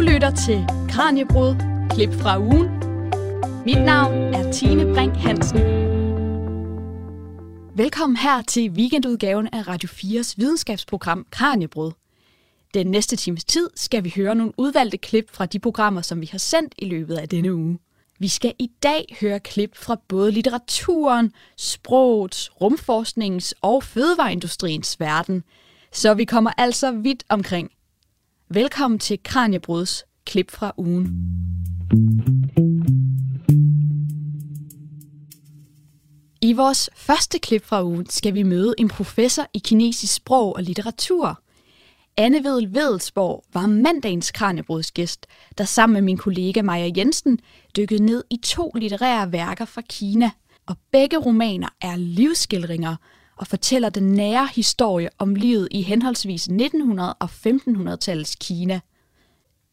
lytter til Kranjebrud, klip fra ugen. Mit navn er Tine Brink Hansen. Velkommen her til weekendudgaven af Radio 4's videnskabsprogram Kranjebrud. Den næste times tid skal vi høre nogle udvalgte klip fra de programmer, som vi har sendt i løbet af denne uge. Vi skal i dag høre klip fra både litteraturen, sprogets, rumforskningens og fødevareindustriens verden, så vi kommer altså vidt omkring. Velkommen til Kranjebruds klip fra ugen. I vores første klip fra ugen skal vi møde en professor i kinesisk sprog og litteratur. Anne Vedel Vedelsborg var mandagens Kranjebrudsgæst, der sammen med min kollega Maja Jensen dykkede ned i to litterære værker fra Kina. Og begge romaner er livsskildringer og fortæller den nære historie om livet i henholdsvis 1900- og 1500-tallets Kina.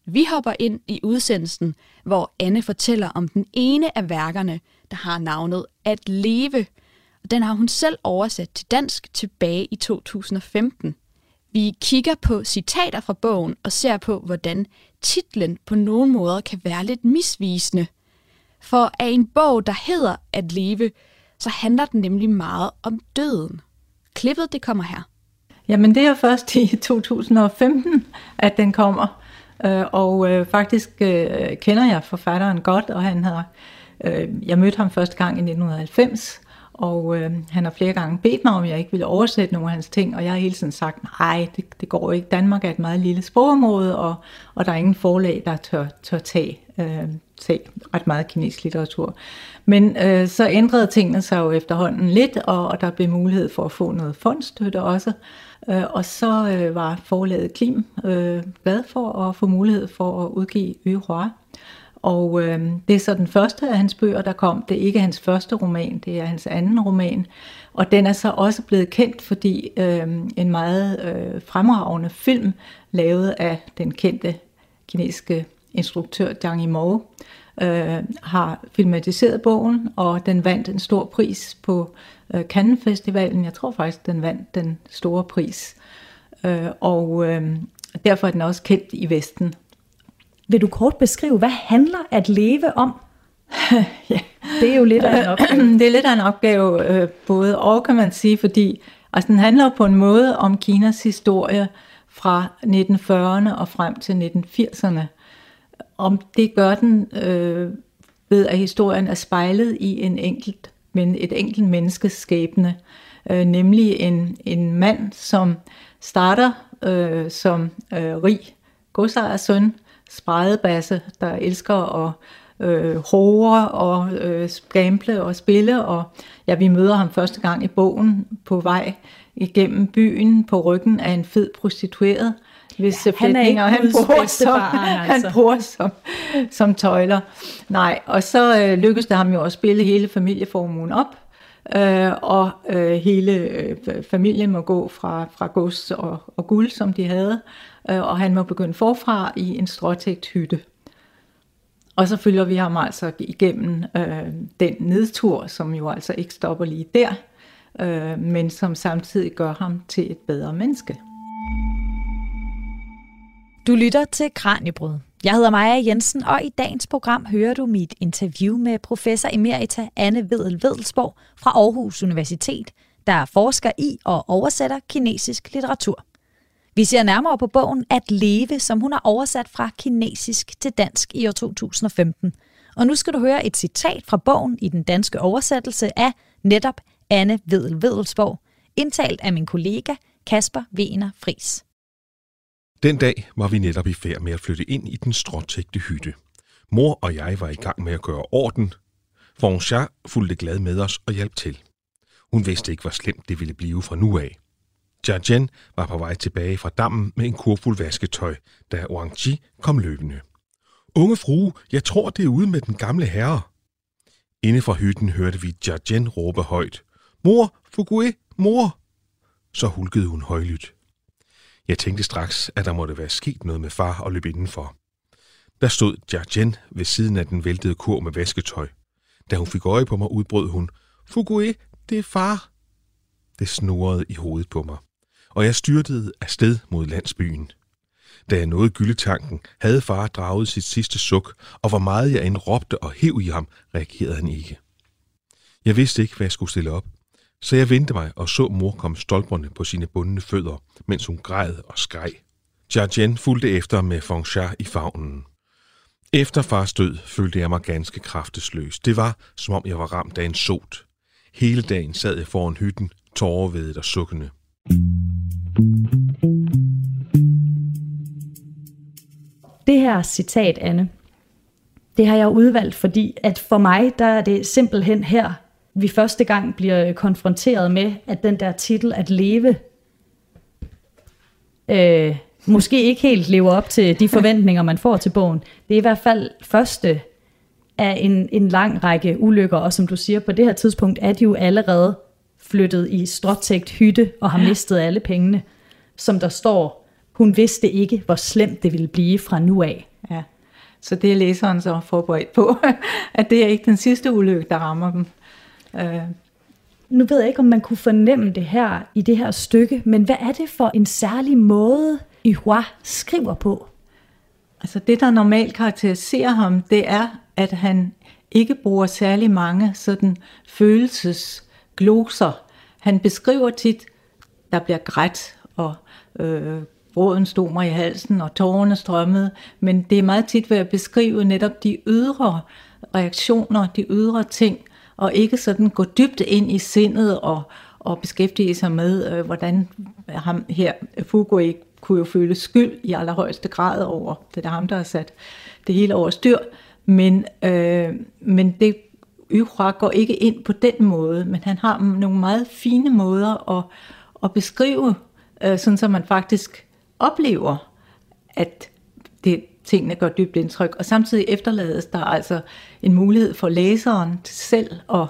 Vi hopper ind i udsendelsen, hvor Anne fortæller om den ene af værkerne, der har navnet At leve. Og den har hun selv oversat til dansk tilbage i 2015. Vi kigger på citater fra bogen og ser på, hvordan titlen på nogle måder kan være lidt misvisende. For af en bog, der hedder At leve, så handler den nemlig meget om døden. Klippet det kommer her. Jamen det er først i 2015, at den kommer. Øh, og øh, faktisk øh, kender jeg forfatteren godt, og han har, øh, jeg mødte ham første gang i 1990, og øh, han har flere gange bedt mig, om jeg ikke ville oversætte nogle af hans ting, og jeg har hele tiden sagt, nej, det, det går ikke. Danmark er et meget lille sprogområde, og, og der er ingen forlag, der tør, tør tage, øh, se ret meget kinesisk litteratur. Men øh, så ændrede tingene sig jo efterhånden lidt, og, og der blev mulighed for at få noget fondstøtte også. Øh, og så øh, var forlaget Klim øh, glad for at få mulighed for at udgive Yrua. Og øh, det er så den første af hans bøger, der kom. Det er ikke hans første roman, det er hans anden roman. Og den er så også blevet kendt, fordi øh, en meget øh, fremragende film, lavet af den kendte kinesiske instruktør Zhang Yimou, øh, har filmatiseret bogen, og den vandt en stor pris på øh, Cannes Festivalen. Jeg tror faktisk, den vandt den store pris. Øh, og øh, derfor er den også kendt i Vesten. Vil du kort beskrive, hvad handler at leve om? ja. Det er jo lidt af en opgave. det er lidt af en opgave, øh, både og kan man sige, fordi altså, den handler på en måde om Kinas historie fra 1940'erne og frem til 1980'erne. Om det gør den øh, ved, at historien er spejlet i en enkelt, men et enkelt menneskes skæbne, øh, nemlig en, en mand, som starter øh, som øh, rig godsejers søn, spredebasse, der elsker at øh, hore og øh, gamble og spille. Og ja, vi møder ham første gang i bogen på vej igennem byen på ryggen af en fed prostitueret. Hvis ja, han er ikke han bruger, som, barn, altså. han bruger som, som tøjler. Nej, og så øh, lykkedes det ham jo at spille hele familieformuen op. Øh, og øh, hele øh, familien må gå fra, fra gods og, og guld, som de havde, øh, og han må begynde forfra i en stråtægt hytte. Og så følger vi ham altså igennem øh, den nedtur, som jo altså ikke stopper lige der, øh, men som samtidig gør ham til et bedre menneske. Du lytter til Kranjebrud. Jeg hedder Maja Jensen, og i dagens program hører du mit interview med professor emerita Anne Vedel Vedelsborg fra Aarhus Universitet, der forsker i og oversætter kinesisk litteratur. Vi ser nærmere på bogen At leve, som hun har oversat fra kinesisk til dansk i år 2015. Og nu skal du høre et citat fra bogen i den danske oversættelse af netop Anne Vedel Vedelsborg, indtalt af min kollega Kasper Wener Fris. Den dag var vi netop i færd med at flytte ind i den stråtægte hytte. Mor og jeg var i gang med at gøre orden. Fonchar fulgte glad med os og hjalp til. Hun vidste ikke, hvor slemt det ville blive fra nu af. Jiajian var på vej tilbage fra dammen med en kurfuld vasketøj, da Wang kom løbende. Unge frue, jeg tror, det er ude med den gamle herre. Inde fra hytten hørte vi Jiajian råbe højt. Mor, Fugue, mor! Så hulkede hun højlydt. Jeg tænkte straks, at der måtte være sket noget med far og løb indenfor. Der stod Jiajen ved siden af den væltede kur med vasketøj. Da hun fik øje på mig, udbrød hun, Fugue, det er far. Det snurrede i hovedet på mig, og jeg styrtede afsted mod landsbyen. Da jeg nåede gyldetanken, havde far draget sit sidste suk, og hvor meget jeg end råbte og hæv i ham, reagerede han ikke. Jeg vidste ikke, hvad jeg skulle stille op, så jeg vendte mig og så mor komme stolperne på sine bundne fødder, mens hun græd og skreg. Jarjen fulgte efter med Fonchar i favnen. Efter fars død følte jeg mig ganske kraftesløs. Det var, som om jeg var ramt af en sot. Hele dagen sad jeg foran hytten, tårervedet og sukkende. Det her citat, Anne, det har jeg udvalgt, fordi at for mig, der er det simpelthen her, vi første gang bliver konfronteret med, at den der titel, at leve, øh, måske ikke helt lever op til de forventninger, man får til bogen. Det er i hvert fald første af en, en lang række ulykker, og som du siger, på det her tidspunkt er de jo allerede flyttet i stråtægt hytte og har mistet alle pengene, som der står, hun vidste ikke, hvor slemt det ville blive fra nu af. Ja. Så det er læseren så forberedt på, at det er ikke den sidste ulykke, der rammer dem. Øh. Nu ved jeg ikke, om man kunne fornemme det her i det her stykke, men hvad er det for en særlig måde, Ihua skriver på? Altså det, der normalt karakteriserer ham, det er, at han ikke bruger særlig mange sådan følelsesgloser. Han beskriver tit, der bliver grædt, og øh, råden stod mig i halsen, og tårerne strømmede, men det er meget tit ved at beskrive netop de ydre reaktioner, de ydre ting, og ikke sådan gå dybt ind i sindet og, og beskæftige sig med, øh, hvordan ham her, Fugui, kunne jo føle skyld i allerhøjeste grad over, det er ham, der har sat det hele over styr, men, øh, men det Yhra går ikke ind på den måde, men han har nogle meget fine måder at, at beskrive, øh, sådan så man faktisk oplever, at tingene gør dybt indtryk. Og samtidig efterlades der altså en mulighed for læseren til selv at,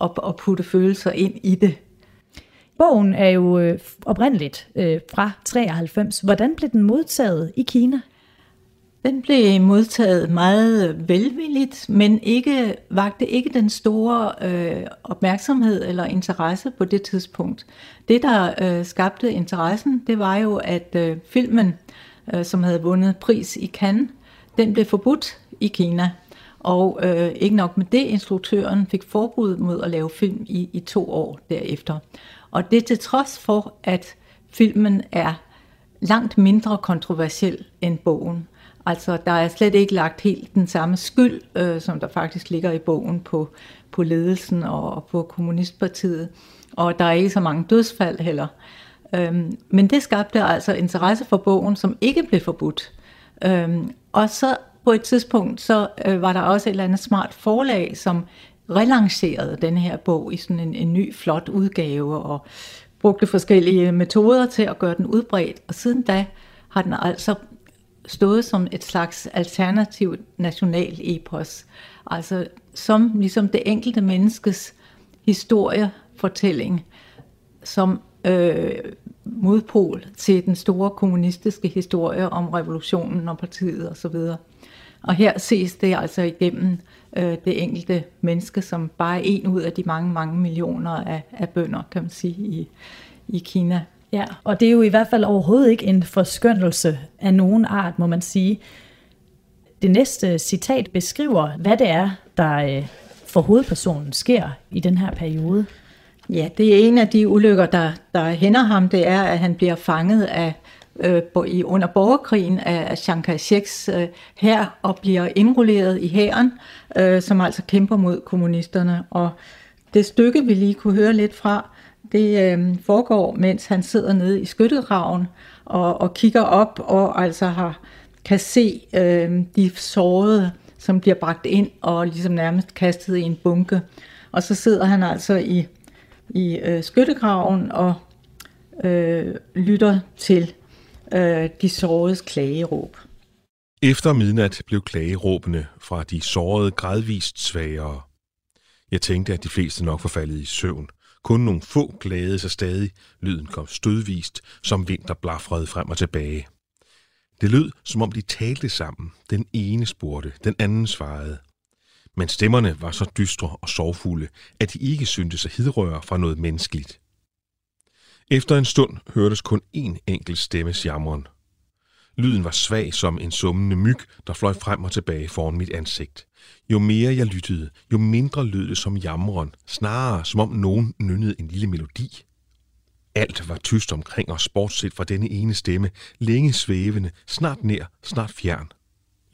at, at putte følelser ind i det. Bogen er jo øh, oprindeligt øh, fra 93. Hvordan blev den modtaget i Kina? Den blev modtaget meget velvilligt, men ikke vagte ikke den store øh, opmærksomhed eller interesse på det tidspunkt. Det, der øh, skabte interessen, det var jo, at øh, filmen, øh, som havde vundet pris i Cannes, den blev forbudt i Kina. Og øh, ikke nok med det, instruktøren fik forbud mod at lave film i, i to år derefter. Og det til trods for, at filmen er langt mindre kontroversiel end bogen. Altså, der er slet ikke lagt helt den samme skyld, øh, som der faktisk ligger i bogen på, på ledelsen og, og på Kommunistpartiet. Og der er ikke så mange dødsfald heller. Øhm, men det skabte altså interesse for bogen, som ikke blev forbudt. Øhm, og så på et tidspunkt, så øh, var der også et eller andet smart forlag, som relancerede den her bog i sådan en, en ny, flot udgave, og brugte forskellige metoder til at gøre den udbredt. Og siden da har den altså stået som et slags alternativt national epos. Altså som ligesom det enkelte menneskes historiefortælling, som øh, modpol til den store kommunistiske historie om revolutionen og partiet osv. Og, og her ses det altså igennem øh, det enkelte menneske, som bare er en ud af de mange, mange millioner af, af bønder, kan man sige, i, i Kina. Ja, og det er jo i hvert fald overhovedet ikke en forskyndelse af nogen art, må man sige. Det næste citat beskriver, hvad det er, der øh, for hovedpersonen sker i den her periode. Ja, det er en af de ulykker, der, der hænder ham, det er, at han bliver fanget af øh, i, under borgerkrigen af Chiang Kai-sheks øh, her og bliver indrulleret i hæren, øh, som altså kæmper mod kommunisterne. Og det stykke, vi lige kunne høre lidt fra, det øh, foregår, mens han sidder nede i skyttegraven og, og kigger op og altså har kan se øh, de sårede, som bliver bragt ind og ligesom nærmest kastet i en bunke. Og så sidder han altså i, i øh, skyttegraven og øh, lytter til øh, de såredes klageråb. Efter midnat blev klageråbene fra de sårede gradvist svagere. Jeg tænkte, at de fleste nok var faldet i søvn. Kun nogle få klagede sig stadig. Lyden kom stødvist, som vinterblafrede frem og tilbage. Det lød, som om de talte sammen. Den ene spurgte, den anden svarede. Men stemmerne var så dystre og sorgfulde, at de ikke syntes at hidrøre fra noget menneskeligt. Efter en stund hørtes kun én enkelt stemmes jammeren. Lyden var svag som en summende myg, der fløj frem og tilbage foran mit ansigt. Jo mere jeg lyttede, jo mindre lød det som jamren, snarere som om nogen nynnede en lille melodi. Alt var tyst omkring os, bortset fra denne ene stemme, længe svævende, snart nær, snart fjern.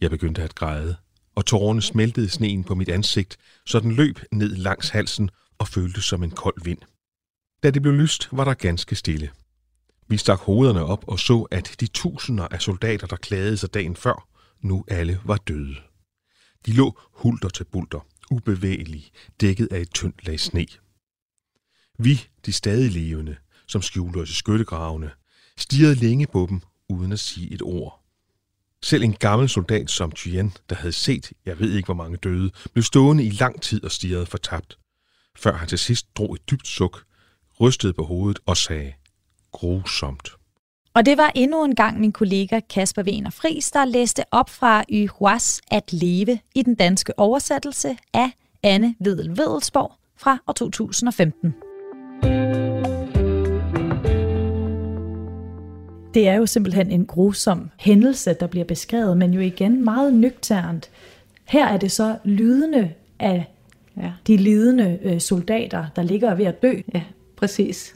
Jeg begyndte at græde, og tårerne smeltede sneen på mit ansigt, så den løb ned langs halsen og føltes som en kold vind. Da det blev lyst, var der ganske stille. Vi stak hovederne op og så, at de tusinder af soldater, der klagede sig dagen før, nu alle var døde. De lå hulter til bulter, ubevægelige, dækket af et tyndt lag sne. Vi, de stadig levende, som skjulte os i skyttegravene, stirrede længe på dem, uden at sige et ord. Selv en gammel soldat som Tyen, der havde set, jeg ved ikke hvor mange døde, blev stående i lang tid og stirrede fortabt, før han til sidst drog et dybt suk, rystede på hovedet og sagde, grusomt. Og det var endnu en gang min kollega Kasper Wiener Friis, der læste op fra Y Huas At leve i den danske oversættelse af Anne Vedel Vedelsborg fra år 2015. Det er jo simpelthen en grusom hændelse, der bliver beskrevet, men jo igen meget nøgternt. Her er det så lydende af ja. de lidende øh, soldater, der ligger ved at dø. Ja, præcis.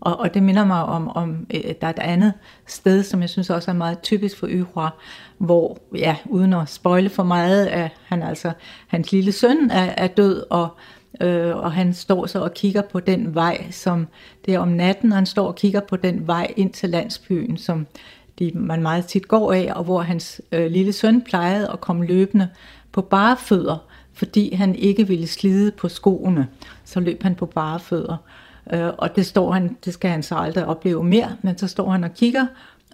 Og, og det minder mig om, om øh, der er et andet sted, som jeg synes også er meget typisk for Yhua, hvor, ja, uden at spoile for meget, at han altså, hans lille søn er, er død, og, øh, og han står så og kigger på den vej, som det er om natten, han står og kigger på den vej ind til landsbyen, som de, man meget tit går af, og hvor hans øh, lille søn plejede at komme løbende på bare fødder, fordi han ikke ville slide på skoene. Så løb han på bare fødder. Øh, og det, står han, det skal han så aldrig opleve mere, men så står han og kigger,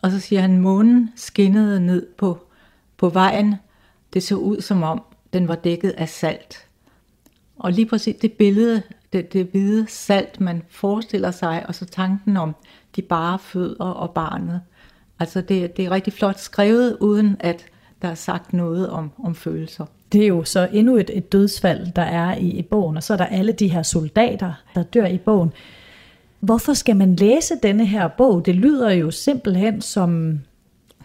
og så siger han, månen skinnede ned på, på vejen. Det så ud som om, den var dækket af salt. Og lige præcis det billede, det, det hvide salt, man forestiller sig, og så tanken om de bare fødder og barnet. Altså det, det er rigtig flot skrevet, uden at der er sagt noget om, om følelser. Det er jo så endnu et, et dødsfald, der er i, i bogen, og så er der alle de her soldater, der dør i bogen. Hvorfor skal man læse denne her bog? Det lyder jo simpelthen som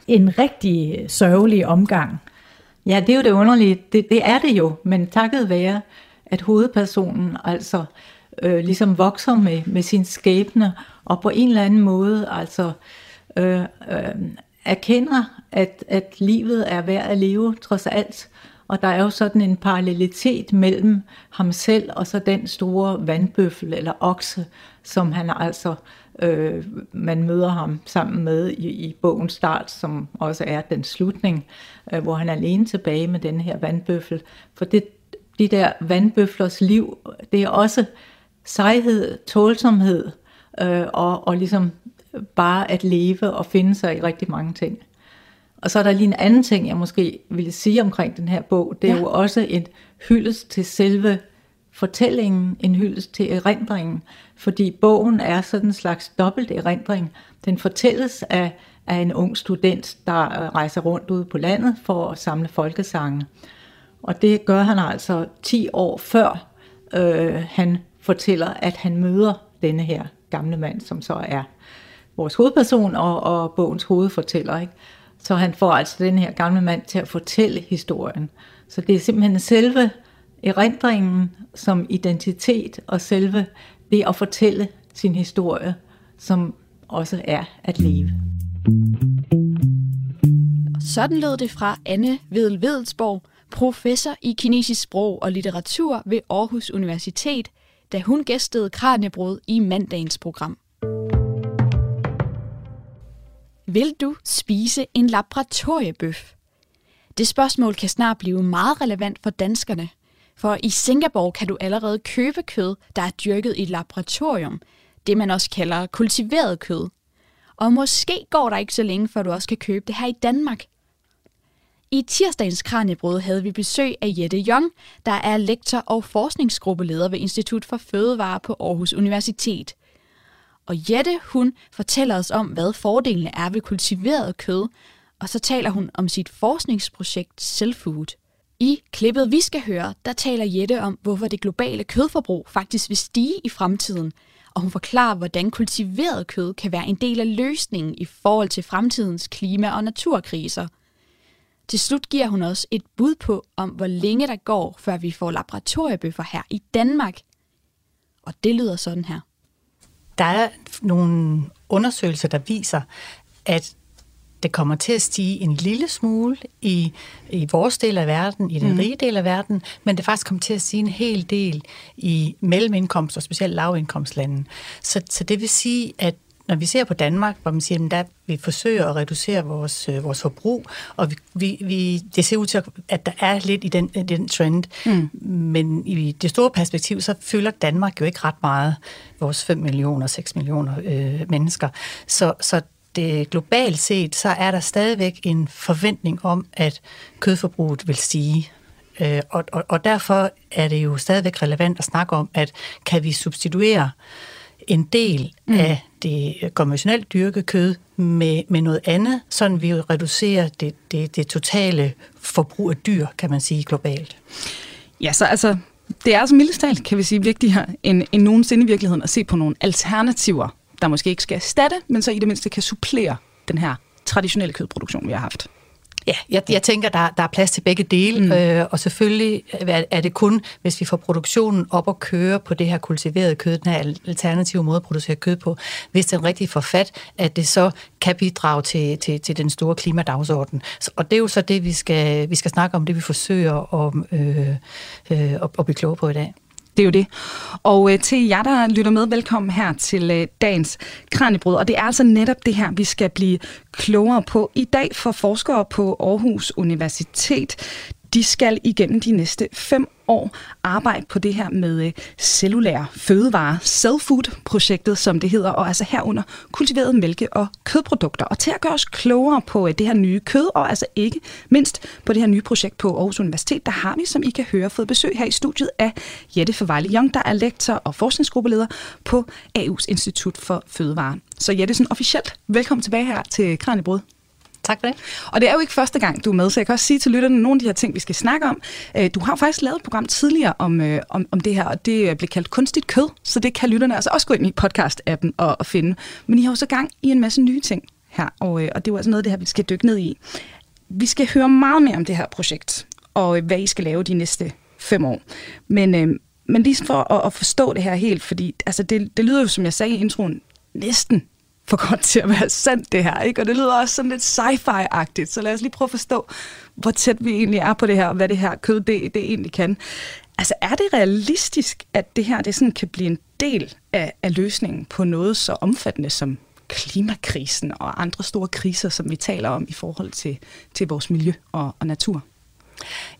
en rigtig sørgelig omgang. Ja, det er jo det underlige. Det, det er det jo, men takket være, at hovedpersonen altså øh, ligesom vokser med, med sin skæbne, og på en eller anden måde altså øh, øh, erkender, at, at livet er værd at leve trods alt, og der er jo sådan en parallelitet mellem ham selv og så den store vandbøffel eller okse, som han altså, øh, man møder ham sammen med i, i bogens start, som også er den slutning, øh, hvor han er alene tilbage med den her vandbøffel. For det, de der vandbøflers liv, det er også sejhed, tålsomhed øh, og, og ligesom bare at leve og finde sig i rigtig mange ting. Og så er der lige en anden ting, jeg måske ville sige omkring den her bog. Det er ja. jo også en hyldest til selve fortællingen, en hyldest til erindringen. Fordi bogen er sådan en slags dobbelt erindring. Den fortælles af, af en ung student, der rejser rundt ude på landet for at samle folkesange. Og det gør han altså 10 år før øh, han fortæller, at han møder denne her gamle mand, som så er vores hovedperson og, og bogens hovedfortæller. Ikke? Så han får altså den her gamle mand til at fortælle historien. Så det er simpelthen selve erindringen som identitet og selve det at fortælle sin historie, som også er at leve. Sådan lød det fra Anne Vedel Vedelsborg, professor i kinesisk sprog og litteratur ved Aarhus Universitet, da hun gæstede Kranjebrud i mandagens program. Vil du spise en laboratoriebøf? Det spørgsmål kan snart blive meget relevant for danskerne, for i Singapore kan du allerede købe kød, der er dyrket i et laboratorium, det man også kalder kultiveret kød. Og måske går der ikke så længe, før du også kan købe det her i Danmark. I tirsdagens Kranjebrød havde vi besøg af Jette Jong, der er lektor og forskningsgruppeleder ved Institut for Fødevare på Aarhus Universitet – og Jette, hun fortæller os om, hvad fordelene er ved kultiveret kød, og så taler hun om sit forskningsprojekt Selfood. I klippet, vi skal høre, der taler Jette om, hvorfor det globale kødforbrug faktisk vil stige i fremtiden, og hun forklarer, hvordan kultiveret kød kan være en del af løsningen i forhold til fremtidens klima- og naturkriser. Til slut giver hun også et bud på, om hvor længe der går, før vi får laboratoriebøffer her i Danmark. Og det lyder sådan her. Der er nogle undersøgelser, der viser, at det kommer til at stige en lille smule i, i vores del af verden, i den mm. rige del af verden, men det faktisk kommer til at stige en hel del i mellemindkomst og specielt lavindkomstlande. Så, så det vil sige, at når vi ser på Danmark, hvor man siger, at vi forsøger at reducere vores, øh, vores forbrug, og vi, vi, vi, det ser ud til, at der er lidt i den, den trend, mm. men i det store perspektiv, så fylder Danmark jo ikke ret meget, vores 5 millioner, 6 millioner øh, mennesker. Så, så det globalt set, så er der stadigvæk en forventning om, at kødforbruget vil stige. Øh, og, og, og derfor er det jo stadigvæk relevant at snakke om, at kan vi substituere en del mm. af det konventionelt dyrkede kød med, med noget andet, så vi reducerer det, det, det totale forbrug af dyr, kan man sige, globalt. Ja, så altså, det er altså mildest talt, kan vi sige, vigtigere end, end nogensinde i virkeligheden at se på nogle alternativer der måske ikke skal erstatte, men så i det mindste kan supplere den her traditionelle kødproduktion, vi har haft. Ja, jeg, jeg tænker, der, der er plads til begge dele, mm. øh, og selvfølgelig er det kun, hvis vi får produktionen op og køre på det her kultiverede kød, den her alternative måde at producere kød på, hvis den rigtig får fat, at det så kan bidrage til, til, til den store klimadagsorden. Og det er jo så det, vi skal, vi skal snakke om, det vi forsøger at, øh, øh, at, at blive klogere på i dag. Det er jo det. Og øh, til jer, der lytter med, velkommen her til øh, dagens Kranjebrud. Og det er altså netop det her, vi skal blive klogere på i dag for forskere på Aarhus Universitet de skal igennem de næste fem år arbejde på det her med øh, cellulære fødevarer, Cellfood-projektet, som det hedder, og altså herunder kultiverede mælke- og kødprodukter. Og til at gøre os klogere på øh, det her nye kød, og altså ikke mindst på det her nye projekt på Aarhus Universitet, der har vi, som I kan høre, fået besøg her i studiet af Jette Forvejle Young, der er lektor og forskningsgruppeleder på AU's Institut for Fødevare. Så Jette, sådan officielt, velkommen tilbage her til Kranjebrud. Tak for det. Og det er jo ikke første gang, du er med, så jeg kan også sige til lytterne nogle af de her ting, vi skal snakke om. Øh, du har faktisk lavet et program tidligere om, øh, om, om det her, og det øh, blev kaldt kunstigt kød, så det kan lytterne altså også gå ind i podcast-appen og, og finde. Men I har jo så gang i en masse nye ting her, og, øh, og det er jo altså noget af det her, vi skal dykke ned i. Vi skal høre meget mere om det her projekt, og øh, hvad I skal lave de næste fem år. Men, men lige for at, at forstå det her helt, fordi altså det, det lyder jo, som jeg sagde i introen, næsten for godt til at være sandt, det her. Ikke? Og det lyder også sådan lidt sci-fi-agtigt, så lad os lige prøve at forstå, hvor tæt vi egentlig er på det her, og hvad det her kød det, det egentlig kan. Altså er det realistisk, at det her det sådan kan blive en del af, af løsningen på noget så omfattende som klimakrisen og andre store kriser, som vi taler om i forhold til, til vores miljø og, og natur?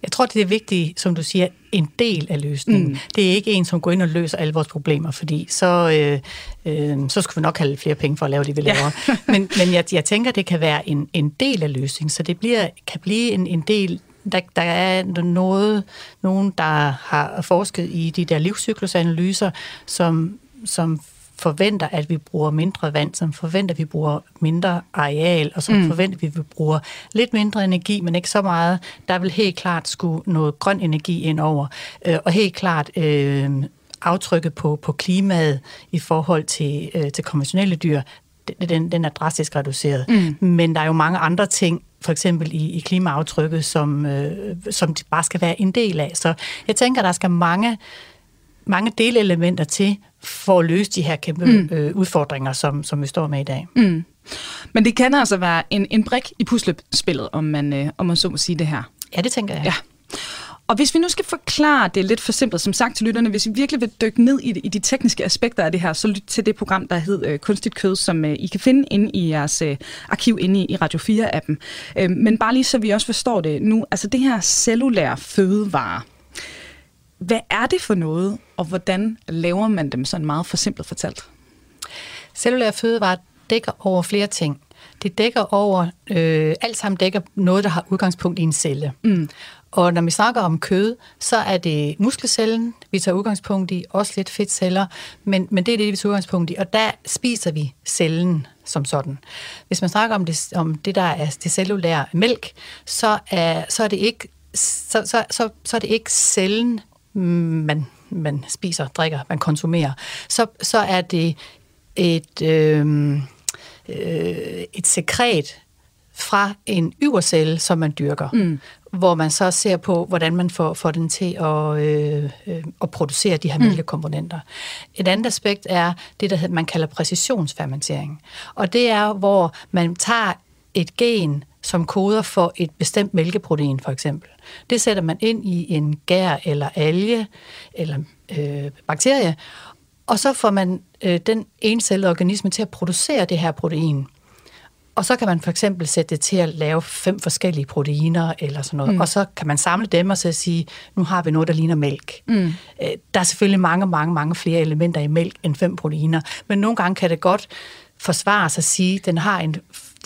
Jeg tror, det er vigtigt, som du siger, en del af løsningen. Mm. Det er ikke en, som går ind og løser alle vores problemer, fordi så, øh, øh, så skulle vi nok have flere penge for at lave det, vi laver. Ja. men men jeg, jeg tænker, det kan være en, en del af løsningen, så det bliver, kan blive en, en del der, der er noget, nogen, der har forsket i de der livscyklusanalyser, som, som forventer, at vi bruger mindre vand, som forventer, at vi bruger mindre areal, og som mm. forventer, at vi bruger lidt mindre energi, men ikke så meget. Der vil helt klart skulle noget grøn energi ind over, øh, og helt klart øh, aftrykket på, på klimaet i forhold til, øh, til konventionelle dyr, den, den er drastisk reduceret. Mm. Men der er jo mange andre ting, for eksempel i, i klimaaftrykket, som, øh, som de bare skal være en del af. Så jeg tænker, der skal mange mange delelementer til for at løse de her kæmpe mm. øh, udfordringer, som, som vi står med i dag. Mm. Men det kan altså være en, en brik i puslespillet, om man, øh, om man så må sige det her. Ja, det tænker jeg. Ja. Og hvis vi nu skal forklare det lidt for simpelt, som sagt til lytterne, hvis I virkelig vil dykke ned i, i de tekniske aspekter af det her, så lyt til det program, der hedder øh, Kunstigt Kød, som øh, I kan finde inde i jeres øh, arkiv inde i, i Radio 4-appen. Øh, men bare lige så vi også forstår det nu, altså det her cellulære fødevare, hvad er det for noget, og hvordan laver man dem sådan meget forsimplet fortalt? Cellulære fødevarer dækker over flere ting. Det dækker over, øh, alt sammen dækker noget, der har udgangspunkt i en celle. Mm. Og når vi snakker om kød, så er det muskelcellen, vi tager udgangspunkt i, også lidt fedtceller, men, men det er det, vi tager udgangspunkt i, og der spiser vi cellen som sådan. Hvis man snakker om det, om det der er det cellulære mælk, så er, så er det ikke så, så, så, så er det ikke cellen, man man spiser, drikker, man konsumerer, så, så er det et, øh, øh, et sekret fra en yvercelle, som man dyrker, mm. hvor man så ser på, hvordan man får, får den til at, øh, øh, at producere de her mm. mælkekomponenter. Et andet aspekt er det, der man kalder præcisionsfermentering. Og det er, hvor man tager et gen, som koder for et bestemt mælkeprotein, for eksempel. Det sætter man ind i en gær eller alge eller øh, bakterie, og så får man øh, den encellede organisme til at producere det her protein. Og så kan man for eksempel sætte det til at lave fem forskellige proteiner eller sådan noget. Mm. Og så kan man samle dem og så sige, nu har vi noget, der ligner mælk. Mm. Øh, der er selvfølgelig mange, mange, mange flere elementer i mælk end fem proteiner. Men nogle gange kan det godt forsvare sig at sige, at den har en,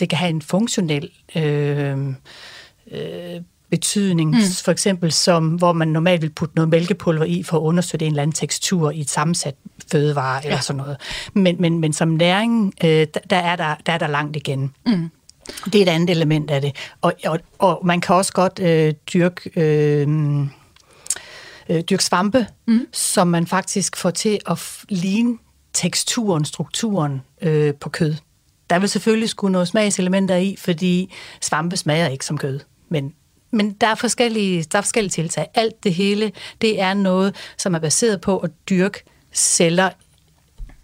det kan have en funktionel øh, øh, betydning, mm. for eksempel som, hvor man normalt vil putte noget mælkepulver i for at understøtte en eller anden tekstur i et sammensat fødevare ja. eller sådan noget. Men, men, men som næring, øh, der, er der, der er der langt igen. Mm. Det er et andet element af det. Og, og, og man kan også godt øh, dyrke... Øh, øh, dyrke svampe, mm. som man faktisk får til at ligne teksturen, strukturen øh, på kød. Der vil selvfølgelig skulle noget smagselementer i, fordi svampe smager ikke som kød. Men men der er, forskellige, der er forskellige tiltag. Alt det hele, det er noget, som er baseret på at dyrke celler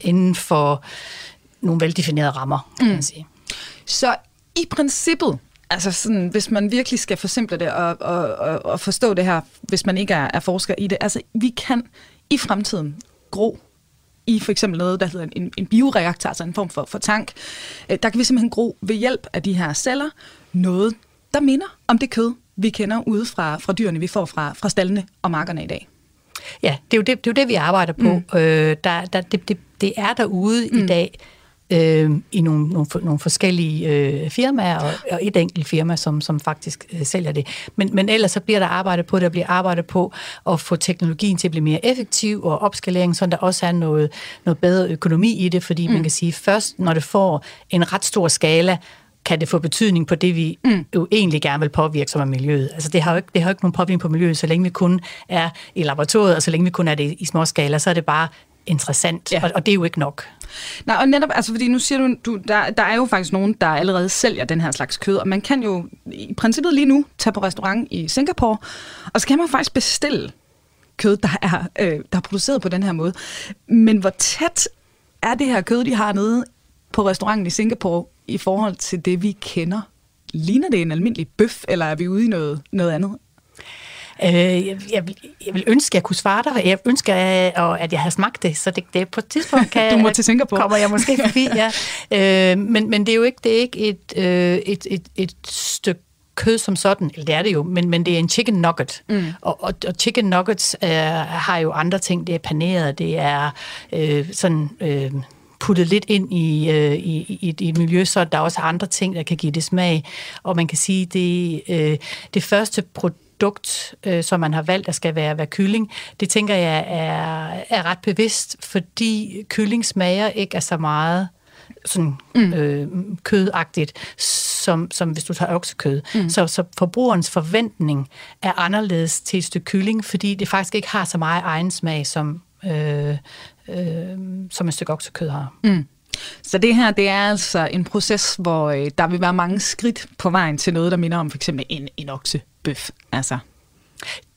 inden for nogle veldefinerede rammer, kan mm. man sige. Så i princippet, altså sådan, hvis man virkelig skal forsimple det og, og, og, og forstå det her, hvis man ikke er, er forsker i det, altså vi kan i fremtiden gro i for eksempel noget, der hedder en, en bioreaktor, altså en form for, for tank. Øh, der kan vi simpelthen gro ved hjælp af de her celler noget, der minder om det kød, vi kender ude fra, fra dyrene, vi får fra, fra stallene og markerne i dag. Ja, det er jo det, det, er jo det vi arbejder på. Mm. Øh, der, der, det, det, det er derude mm. i dag øh, i nogle, nogle, nogle forskellige øh, firmaer, og, og et enkelt firma, som, som faktisk øh, sælger det. Men, men ellers så bliver der arbejdet på det, der bliver arbejdet på at få teknologien til at blive mere effektiv, og opskalering, så der også er noget, noget bedre økonomi i det, fordi mm. man kan sige, først når det får en ret stor skala, kan det få betydning på det, vi mm. jo egentlig gerne vil påvirke, som er miljøet. Altså det har jo ikke, det har jo ikke nogen påvirkning på miljøet, så længe vi kun er i laboratoriet, og så længe vi kun er det i små skala, så er det bare interessant, ja. og, og det er jo ikke nok. Nej, og netop, altså fordi nu siger du, du der, der er jo faktisk nogen, der allerede sælger den her slags kød, og man kan jo i princippet lige nu tage på restaurant i Singapore, og så kan man faktisk bestille kød, der er, øh, der er produceret på den her måde. Men hvor tæt er det her kød, de har nede på restauranten i Singapore, i forhold til det, vi kender? Ligner det en almindelig bøf, eller er vi ude i noget, noget andet? Øh, jeg, jeg, jeg vil ønske, at jeg kunne svare dig. Jeg ønsker, at jeg havde smagt det, så det, det på et tidspunkt kan, du må til Singapore. kommer jeg måske forbi. Ja. Øh, men, men det er jo ikke, det er ikke et, øh, et, et, et stykke kød som sådan, eller det er det jo, men, men det er en chicken nugget. Mm. Og, og, og chicken nuggets øh, har jo andre ting. Det er paneret, det er øh, sådan... Øh, puttet lidt ind i, øh, i, i, i et miljø, så der er også andre ting, der kan give det smag. Og man kan sige, det, øh, det første produkt, øh, som man har valgt, der skal være, være kylling, det tænker jeg er, er ret bevidst, fordi kylling smager ikke af så meget sådan mm. øh, kødagtigt, som, som hvis du tager oksekød. Mm. Så, så forbrugerens forventning er anderledes til et stykke kylling, fordi det faktisk ikke har så meget egen smag, som, øh, øh, som et stykke oksekød har. Mm. Så det her, det er altså en proces, hvor øh, der vil være mange skridt på vejen til noget, der minder om for eksempel en, en oksebøf. Altså.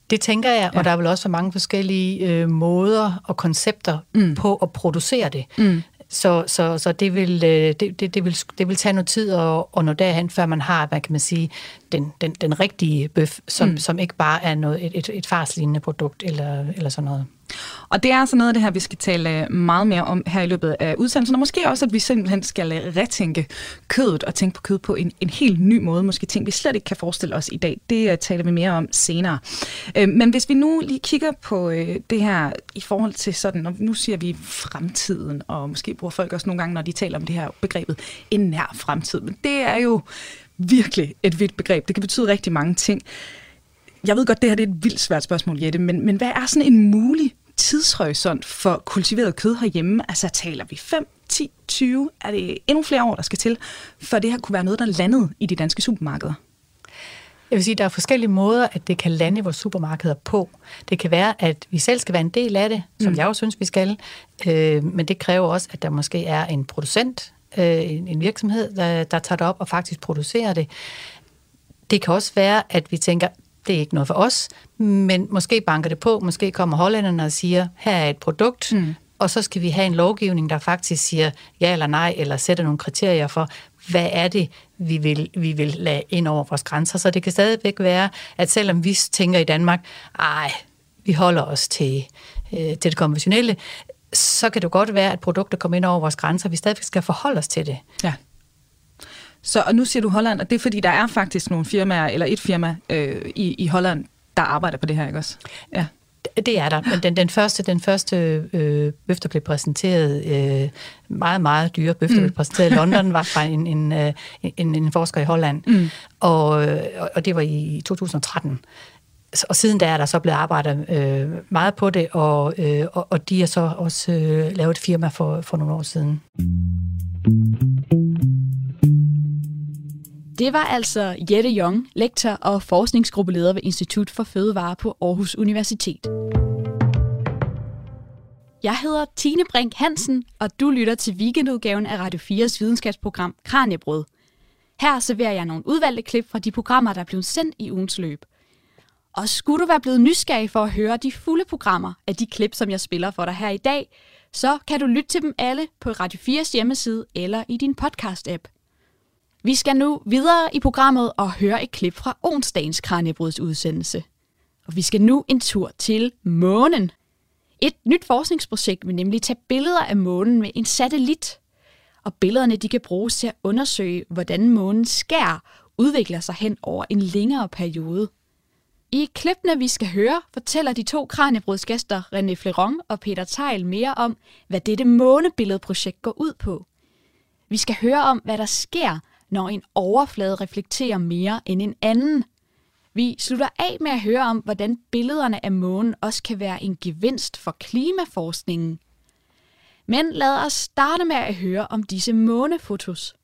Det tænker jeg, ja. og der er vel også mange forskellige øh, måder og koncepter mm. på at producere det. Mm. Så, så, så det, vil, øh, det, det, det, vil, det vil tage noget tid at, at nå derhen, før man har, hvad kan man sige, den, den, den rigtige bøf, som, mm. som ikke bare er noget, et, et, et farslignende produkt eller, eller sådan noget. Og det er altså noget af det her, vi skal tale øh, meget mere om her i løbet af udsendelsen, og måske også, at vi simpelthen skal øh, retænke kødet og tænke på kød på en, en helt ny måde, måske ting, vi slet ikke kan forestille os i dag. Det uh, taler vi mere om senere. Uh, men hvis vi nu lige kigger på uh, det her i forhold til sådan, og nu siger vi fremtiden, og måske bruger folk også nogle gange, når de taler om det her begrebet, en nær fremtid, men det er jo virkelig et vidt begreb. Det kan betyde rigtig mange ting. Jeg ved godt, det her det er et vildt svært spørgsmål, Jette, men, men hvad er sådan en mulig tidshorisont for kultiveret kød herhjemme? Altså taler vi 5, 10, 20? Er det endnu flere år, der skal til, for det her kunne være noget, der landede i de danske supermarkeder? Jeg vil sige, at der er forskellige måder, at det kan lande vores supermarkeder på. Det kan være, at vi selv skal være en del af det, som mm. jeg også synes, vi skal. Øh, men det kræver også, at der måske er en producent, øh, en virksomhed, der, der tager det op og faktisk producerer det. Det kan også være, at vi tænker, det er ikke noget for os, men måske banker det på, måske kommer hollænderne og siger, her er et produkt, mm. og så skal vi have en lovgivning, der faktisk siger ja eller nej, eller sætter nogle kriterier for, hvad er det, vi vil, vi vil lade ind over vores grænser. Så det kan stadigvæk være, at selvom vi tænker i Danmark, ej, vi holder os til, øh, til det konventionelle, så kan det godt være, at produkter kommer ind over vores grænser, vi stadigvæk skal forholde os til det. Ja. Så og nu siger du Holland, og det er fordi, der er faktisk nogle firmaer, eller et firma øh, i, i Holland, der arbejder på det her, ikke også? Ja. Det er der, men den, den første, den første øh, bøf, der blev præsenteret, øh, meget, meget dyre bøf, der mm. blev præsenteret i London, var fra en, en, øh, en, en forsker i Holland, mm. og, og det var i 2013. Og siden da er der så blevet arbejdet øh, meget på det, og, øh, og, og de har så også øh, lavet et firma for, for nogle år siden. Det var altså Jette Jong, lektor og forskningsgruppeleder ved Institut for Fødevare på Aarhus Universitet. Jeg hedder Tine Brink Hansen, og du lytter til weekendudgaven af Radio 4's videnskabsprogram Kranjebrød. Her serverer jeg nogle udvalgte klip fra de programmer, der er blevet sendt i ugens løb. Og skulle du være blevet nysgerrig for at høre de fulde programmer af de klip, som jeg spiller for dig her i dag, så kan du lytte til dem alle på Radio 4's hjemmeside eller i din podcast-app. Vi skal nu videre i programmet og høre et klip fra onsdagens Kranjebruds udsendelse. Og vi skal nu en tur til månen. Et nyt forskningsprojekt vil nemlig tage billeder af månen med en satellit. Og billederne de kan bruges til at undersøge, hvordan månens skær udvikler sig hen over en længere periode. I klippene, vi skal høre, fortæller de to kranjebrudsgæster René Fleron og Peter Tejl mere om, hvad dette månebilledprojekt går ud på. Vi skal høre om, hvad der sker, når en overflade reflekterer mere end en anden. Vi slutter af med at høre om, hvordan billederne af månen også kan være en gevinst for klimaforskningen. Men lad os starte med at høre om disse månefotos.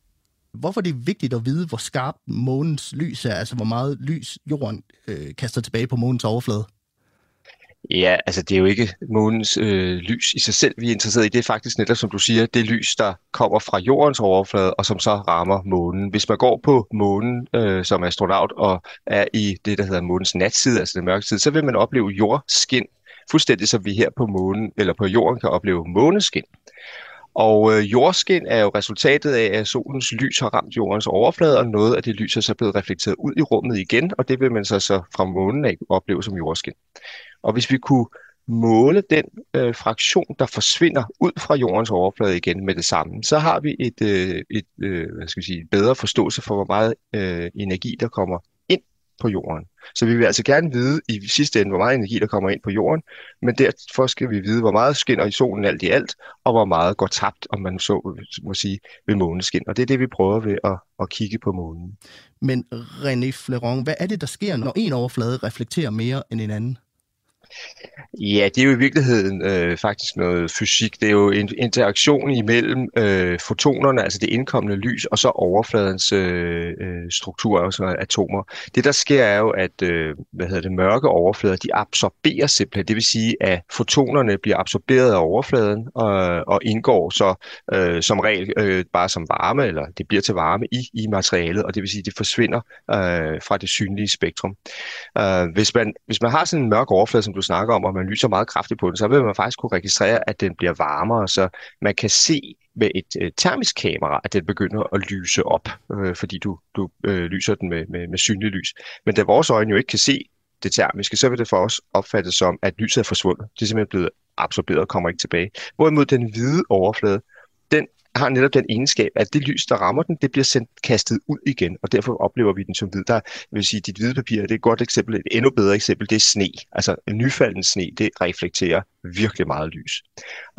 Hvorfor er det vigtigt at vide, hvor skarp månens lys er, altså hvor meget lys jorden øh, kaster tilbage på månens overflade? Ja, altså det er jo ikke månens øh, lys i sig selv, vi er interesseret i. Det er faktisk netop, som du siger, det lys, der kommer fra jordens overflade, og som så rammer månen. Hvis man går på månen øh, som astronaut og er i det, der hedder månens natside, altså den mørke side, så vil man opleve jordskin, fuldstændig som vi her på månen eller på jorden kan opleve måneskin. Og øh, jordskin er jo resultatet af, at solens lys har ramt jordens overflade, og noget af det lys er så blevet reflekteret ud i rummet igen, og det vil man så, så fra månen af opleve som jordskin. Og hvis vi kunne måle den øh, fraktion, der forsvinder ud fra jordens overflade igen med det samme, så har vi et, øh, et øh, hvad skal vi sige, bedre forståelse for, hvor meget øh, energi, der kommer ind på jorden. Så vi vil altså gerne vide i sidste ende, hvor meget energi, der kommer ind på jorden, men derfor skal vi vide, hvor meget skinner i solen alt i alt, og hvor meget går tabt, om man så må sige, ved måneskin. Og det er det, vi prøver ved at, at kigge på månen. Men René Fleron, hvad er det, der sker, når en overflade reflekterer mere end en anden? Ja, det er jo i virkeligheden øh, faktisk noget fysik. Det er jo en interaktion imellem øh, fotonerne, altså det indkommende lys, og så overfladens øh, øh, struktur, altså atomer. Det der sker er jo, at øh, hvad hedder det, mørke overflader, de absorberer simpelthen. Det vil sige, at fotonerne bliver absorberet af overfladen og, og indgår så øh, som regel øh, bare som varme, eller det bliver til varme i, i materialet, og det vil sige, at det forsvinder øh, fra det synlige spektrum. Øh, hvis, man, hvis man har sådan en mørk overflade, som du snakker om, og man lyser meget kraftigt på den, så vil man faktisk kunne registrere, at den bliver varmere, så man kan se med et øh, termisk kamera, at den begynder at lyse op, øh, fordi du, du øh, lyser den med, med, med synlig lys. Men da vores øjne jo ikke kan se det termiske, så vil det for os opfattes som, at lyset er forsvundet. Det er simpelthen blevet absorberet og kommer ikke tilbage. Hvorimod den hvide overflade, den har netop den egenskab, at det lys, der rammer den, det bliver sendt kastet ud igen, og derfor oplever vi den som hvid. Der vil sige, dit hvide papir, det er et godt eksempel, et endnu bedre eksempel, det er sne. Altså en nyfalden sne, det reflekterer virkelig meget lys.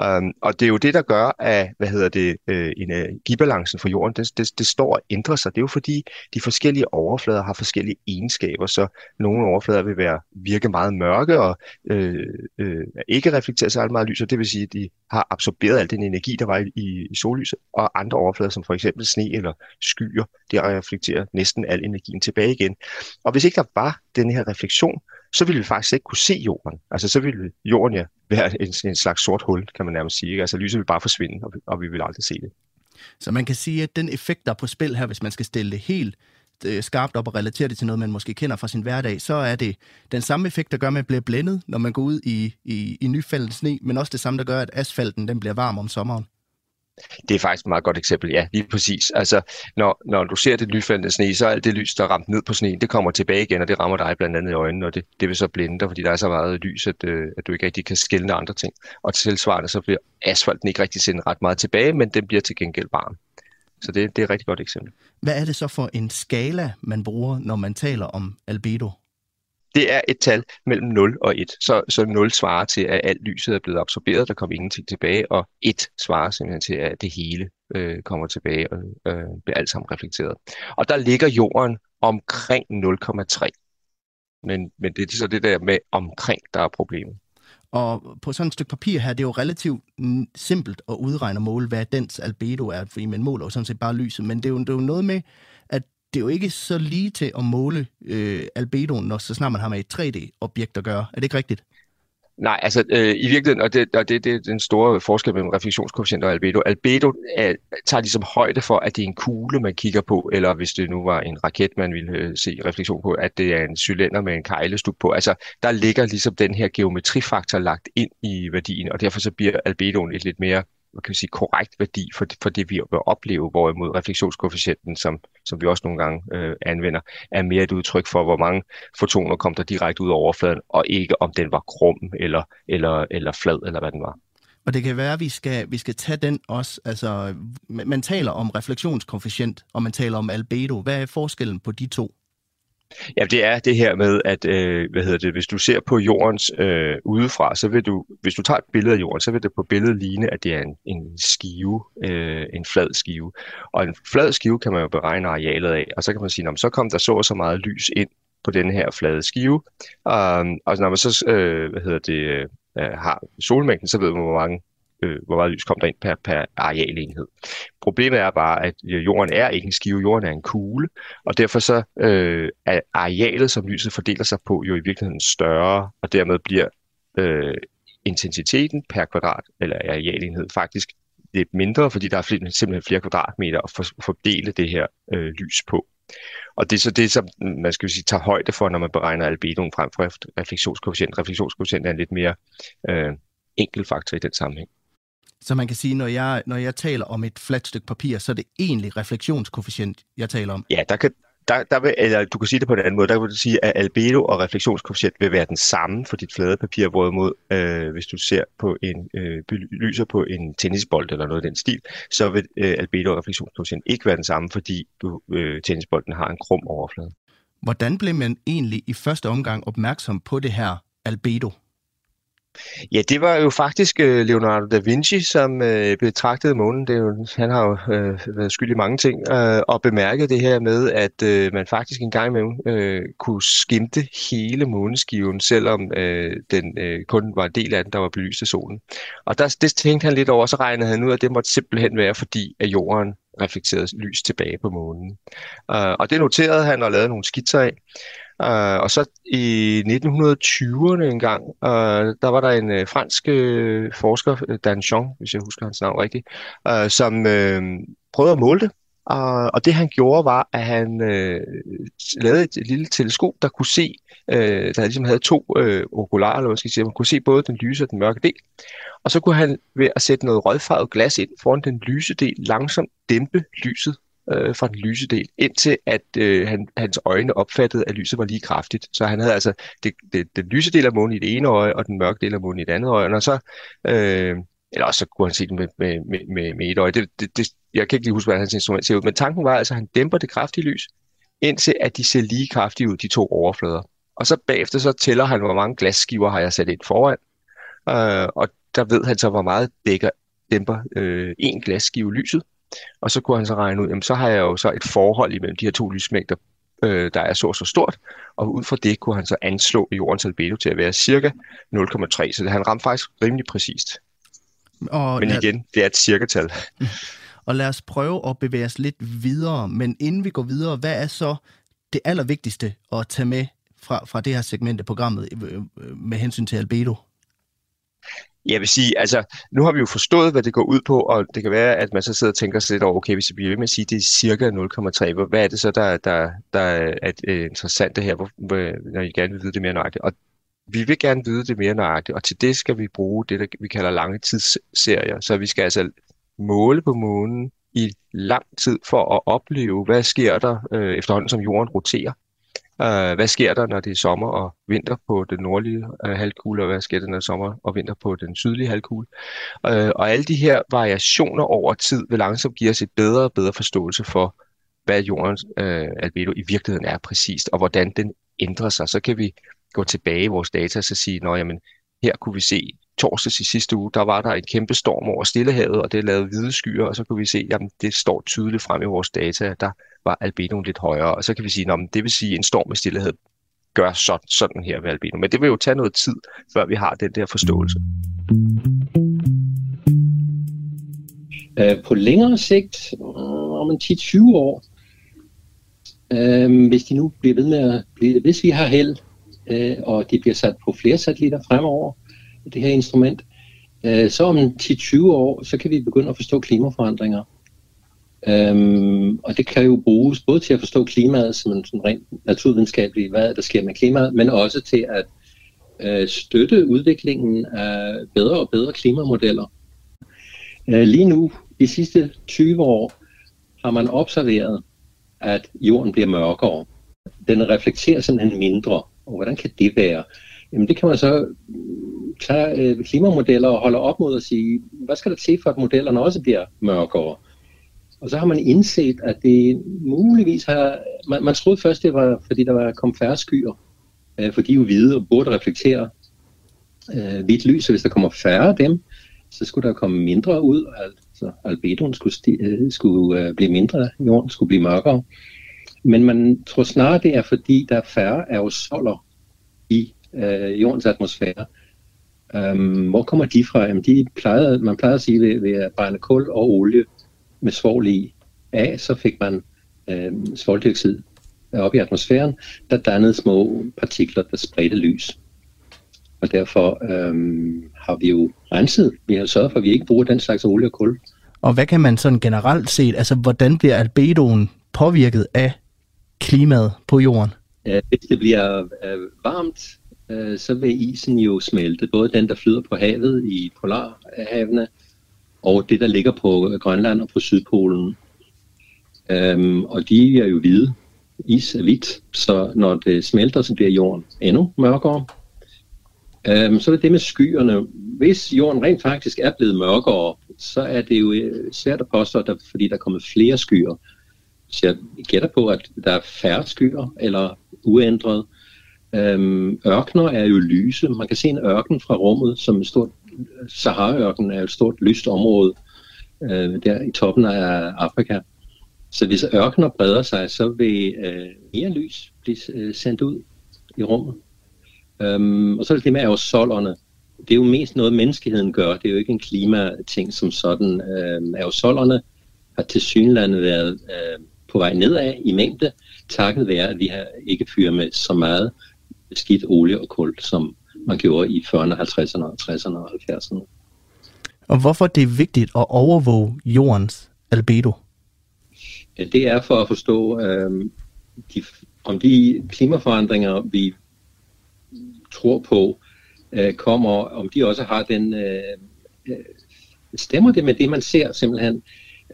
Um, og det er jo det, der gør, at hvad hedder det, øh, energibalancen for jorden, det, det, det står og ændrer sig. Det er jo fordi, de forskellige overflader har forskellige egenskaber, så nogle overflader vil være virke meget mørke og øh, øh, ikke reflektere særlig meget lys, og det vil sige, at de har absorberet al den energi, der var i, i sollyset, og andre overflader, som for eksempel sne eller skyer, det reflekterer næsten al energien tilbage igen. Og hvis ikke der var den her refleksion, så ville vi faktisk ikke kunne se jorden. Altså så ville jorden ja være en, en slags sort hul, kan man nærmest sige. Ikke? Altså lyset vil bare forsvinde, og vi, og vi vil aldrig se det. Så man kan sige, at den effekt, der er på spil her, hvis man skal stille det helt øh, skarpt op og relatere det til noget, man måske kender fra sin hverdag, så er det den samme effekt, der gør, at man bliver blændet, når man går ud i, i, i nyfaldet sne, men også det samme, der gør, at asfalten den bliver varm om sommeren. Det er faktisk et meget godt eksempel, ja, lige præcis. Altså, når, når du ser det lyfaldende sne, så er alt det lys, der er ramt ned på sneen, det kommer tilbage igen, og det rammer dig blandt andet i øjnene, og det, det vil så blinde dig, fordi der er så meget lys, at, øh, at du ikke rigtig kan skille andre ting. Og tilsvarende, så bliver asfalten ikke rigtig sendt ret meget tilbage, men den bliver til gengæld varm. Så det, det er et rigtig godt eksempel. Hvad er det så for en skala, man bruger, når man taler om albedo? Det er et tal mellem 0 og 1. Så, så 0 svarer til, at alt lyset er blevet absorberet, der kommer ingenting tilbage, og 1 svarer simpelthen til, at det hele øh, kommer tilbage og øh, bliver alt sammen reflekteret. Og der ligger jorden omkring 0,3. Men, men det er så det der med omkring, der er problemet. Og på sådan et stykke papir her, det er jo relativt simpelt at udregne og måle, hvad dens albedo er, fordi man måler jo sådan set bare lyset, men det er jo, det er jo noget med, det er jo ikke så lige til at måle øh, albedoen, når så snart man har med et 3D-objekt at gøre. Er det ikke rigtigt? Nej, altså øh, i virkeligheden, og, det, og det, det er den store forskel mellem refleksionskoefficient og albedo. Albedo er, tager ligesom højde for, at det er en kugle, man kigger på, eller hvis det nu var en raket, man ville øh, se refleksion på, at det er en cylinder med en kejlestup på. Altså, der ligger ligesom den her geometrifaktor lagt ind i værdien, og derfor så bliver albedoen et lidt mere hvad kan vi sige, korrekt værdi for, for det, vi vil opleve, hvorimod refleksionskoefficienten, som, som vi også nogle gange øh, anvender, er mere et udtryk for, hvor mange fotoner kom der direkte ud af overfladen, og ikke om den var krum eller, eller, eller flad, eller hvad den var. Og det kan være, at vi skal, vi skal tage den også. Altså, man taler om refleksionskoefficient, og man taler om albedo. Hvad er forskellen på de to? Ja, det er det her med, at øh, hvad hedder det, hvis du ser på jordens øh, udefra, så vil du, hvis du tager et billede af jorden, så vil det på billedet ligne, at det er en, en skive, øh, en flad skive. Og en flad skive kan man jo beregne arealet af, og så kan man sige, så kom der så og så meget lys ind på den her flade skive. Um, og når man så øh, hvad hedder det, øh, har solmængden, så ved man, hvor mange øh, hvor meget lys kommer der ind per, per arealenhed. Problemet er bare, at øh, jorden er ikke en skive, jorden er en kugle, og derfor så øh, er arealet, som lyset fordeler sig på, jo i virkeligheden større, og dermed bliver øh, intensiteten per kvadrat eller arealenhed faktisk lidt mindre, fordi der er flere, simpelthen flere kvadratmeter at for, fordele det her øh, lys på. Og det er så det, som mm, man skal sige, tager højde for, når man beregner albedoen frem for refleksionskoefficient. Refleksionskoefficient er en lidt mere øh, enkel faktor i den sammenhæng. Så man kan sige, når jeg, når jeg taler om et fladt stykke papir, så er det egentlig refleksionskoefficient, jeg taler om. Ja, der kan, der, der vil, eller du kan sige det på en anden måde, der vil du sige, at albedo og refleksionskoefficient vil være den samme for dit flade papir, hvorimod øh, hvis du ser på en øh, lyser på en tennisbold eller noget af den stil, så vil øh, albedo og refleksionskoefficient ikke være den samme, fordi du, øh, tennisbolden har en krum overflade. Hvordan blev man egentlig i første omgang opmærksom på det her albedo? Ja, det var jo faktisk øh, Leonardo da Vinci, som øh, betragtede månen. Det er jo, han har jo øh, været skyld i mange ting, øh, og bemærket det her med, at øh, man faktisk en gang imellem øh, kunne skimte hele måneskiven, selvom øh, den øh, kun var en del af den, der var belyst af solen. Og der, det tænkte han lidt over, så regnede han ud, at det måtte simpelthen være, fordi at jorden reflekterede lys tilbage på månen. Øh, og det noterede han og lavede nogle skitser af. Uh, og så i 1920'erne engang, uh, der var der en uh, fransk uh, forsker, Dan Jean, hvis jeg husker hans navn rigtigt, uh, som uh, prøvede at måle det. Uh, og det han gjorde var, at han uh, lavede et, lille teleskop, der kunne se, uh, der ligesom havde to uh, okularer, eller hvad skal jeg sige, man kunne se både den lyse og den mørke del. Og så kunne han ved at sætte noget rødfarvet glas ind foran den lyse del, langsomt dæmpe lyset øh, fra den lyse del, indtil at øh, han, hans øjne opfattede, at lyset var lige kraftigt. Så han havde altså det, det, den lyse del af månen i det ene øje, og den mørke del af månen i det andet øje. Og så, øh, eller også så kunne han se den med, med, med, med et øje. Det, det, det, jeg kan ikke lige huske, hvordan hans instrument ser ud, men tanken var altså, at han dæmper det kraftige lys, indtil at de ser lige kraftige ud, de to overflader. Og så bagefter så tæller han, hvor mange glasskiver har jeg sat ind foran, øh, og der ved han så, hvor meget dækker, dæmper øh, en glasskive lyset, og så kunne han så regne ud, jamen så har jeg jo så et forhold imellem de her to lysmængder, øh, der er så så stort, og ud fra det kunne han så anslå jordens albedo til at være cirka 0,3, så det, han ramte faktisk rimelig præcist. Og Men igen, det er et cirkatal. Og lad os prøve at bevæge os lidt videre, men inden vi går videre, hvad er så det allervigtigste at tage med fra, fra det her segment af programmet øh, øh, med hensyn til albedo? Jeg vil sige, altså, nu har vi jo forstået, hvad det går ud på, og det kan være, at man så sidder og tænker sig lidt over, okay, hvis vi bliver ved med at sige, at det er cirka 0,3, hvad er det så, der, der, der er øh, interessant det her, hvor, når I gerne vil vide det mere nøjagtigt? Og vi vil gerne vide det mere nøjagtigt, og til det skal vi bruge det, der vi kalder lange tidsserier. Så vi skal altså måle på månen i lang tid for at opleve, hvad sker der øh, efterhånden, som jorden roterer. Øh, hvad sker der, når det er sommer og vinter på den nordlige øh, halvkugle, og hvad sker der, når det er sommer og vinter på den sydlige halvkugle? Øh, og alle de her variationer over tid vil langsomt give os et bedre og bedre forståelse for, hvad jordens øh, albedo i virkeligheden er præcist, og hvordan den ændrer sig. Så kan vi gå tilbage i vores data og så sige, at her kunne vi se torsdags i sidste uge, der var der en kæmpe storm over Stillehavet, og det lavede hvide skyer, og så kunne vi se, at det står tydeligt frem i vores data, at der var albedoen lidt højere, og så kan vi sige, at det vil sige, at en storm i Stillehavet gør sådan, sådan her ved albedo. Men det vil jo tage noget tid, før vi har den der forståelse. Øh, på længere sigt, øh, om en 10-20 år, øh, hvis de nu bliver ved med at blive, hvis vi har held, øh, og de bliver sat på flere satellitter fremover, det her instrument, øh, så om 10-20 år, så kan vi begynde at forstå klimaforandringer. Øhm, og det kan jo bruges både til at forstå klimaet som en sådan rent naturvidenskabelig, hvad der sker med klimaet, men også til at øh, støtte udviklingen af bedre og bedre klimamodeller. Øh, lige nu, de sidste 20 år, har man observeret, at jorden bliver mørkere. Den reflekterer simpelthen mindre. Og hvordan kan det være? Jamen det kan man så øh, tage øh, klimamodeller og holde op mod at sige, hvad skal der til for, at modellerne også bliver mørkere? Og så har man indset, at det muligvis har... Man, man troede først, det var, fordi der var kom færre skyer, øh, for de er jo hvide og burde reflektere øh, hvidt lys, så hvis der kommer færre af dem, så skulle der komme mindre ud, altså albedoen skulle, sti, øh, skulle øh, blive mindre, jorden skulle blive mørkere. Men man tror snarere, det er fordi, der er færre aerosoler i øh, jordens atmosfære. Um, hvor kommer de fra? Jamen, de plejede, man plejede at sige, ved, ved at brænde kul og olie med svovl i af, så fik man øh, svovldioxid op i atmosfæren, der dannede små partikler, der spredte lys. Og derfor øhm, har vi jo renset. Vi har sørget for, at vi ikke bruger den slags olie og kul. Og hvad kan man sådan generelt set, altså hvordan bliver albedoen påvirket af klimaet på jorden? Hvis det bliver øh, varmt, øh, så vil isen jo smelte. Både den, der flyder på havet i polarhavene, og det, der ligger på Grønland og på Sydpolen. Øhm, og de er jo hvide. Is er hvidt, så når det smelter, så bliver jorden endnu mørkere. Øhm, så er det det med skyerne. Hvis jorden rent faktisk er blevet mørkere, så er det jo øh, svært at påstå, at der, fordi der er kommet flere skyer. Så jeg gætter på, at der er færre skyer, eller uændret. Øhm, ørkner er jo lyse. Man kan se en ørken fra rummet, som et stort Sahara-ørken er et stort lyst område øh, der i toppen af Afrika. Så hvis ørkener breder sig, så vil øh, mere lys blive øh, sendt ud i rummet. Øhm, og så er det det med aerosolerne. Det er jo mest noget, menneskeheden gør. Det er jo ikke en klimating som sådan. Øhm, aerosolerne har til synlandet været øh, på vej nedad i mængde, takket være, at vi har ikke fyret med så meget skidt olie og kul, som man gjorde i 40'erne, 50'erne, 60'erne og 70'erne. Og hvorfor det er vigtigt at overvåge jordens albedo? Det er for at forstå, øh, de, om de klimaforandringer, vi tror på, øh, kommer, om de også har den... Øh, øh stemmer det med det, man ser simpelthen?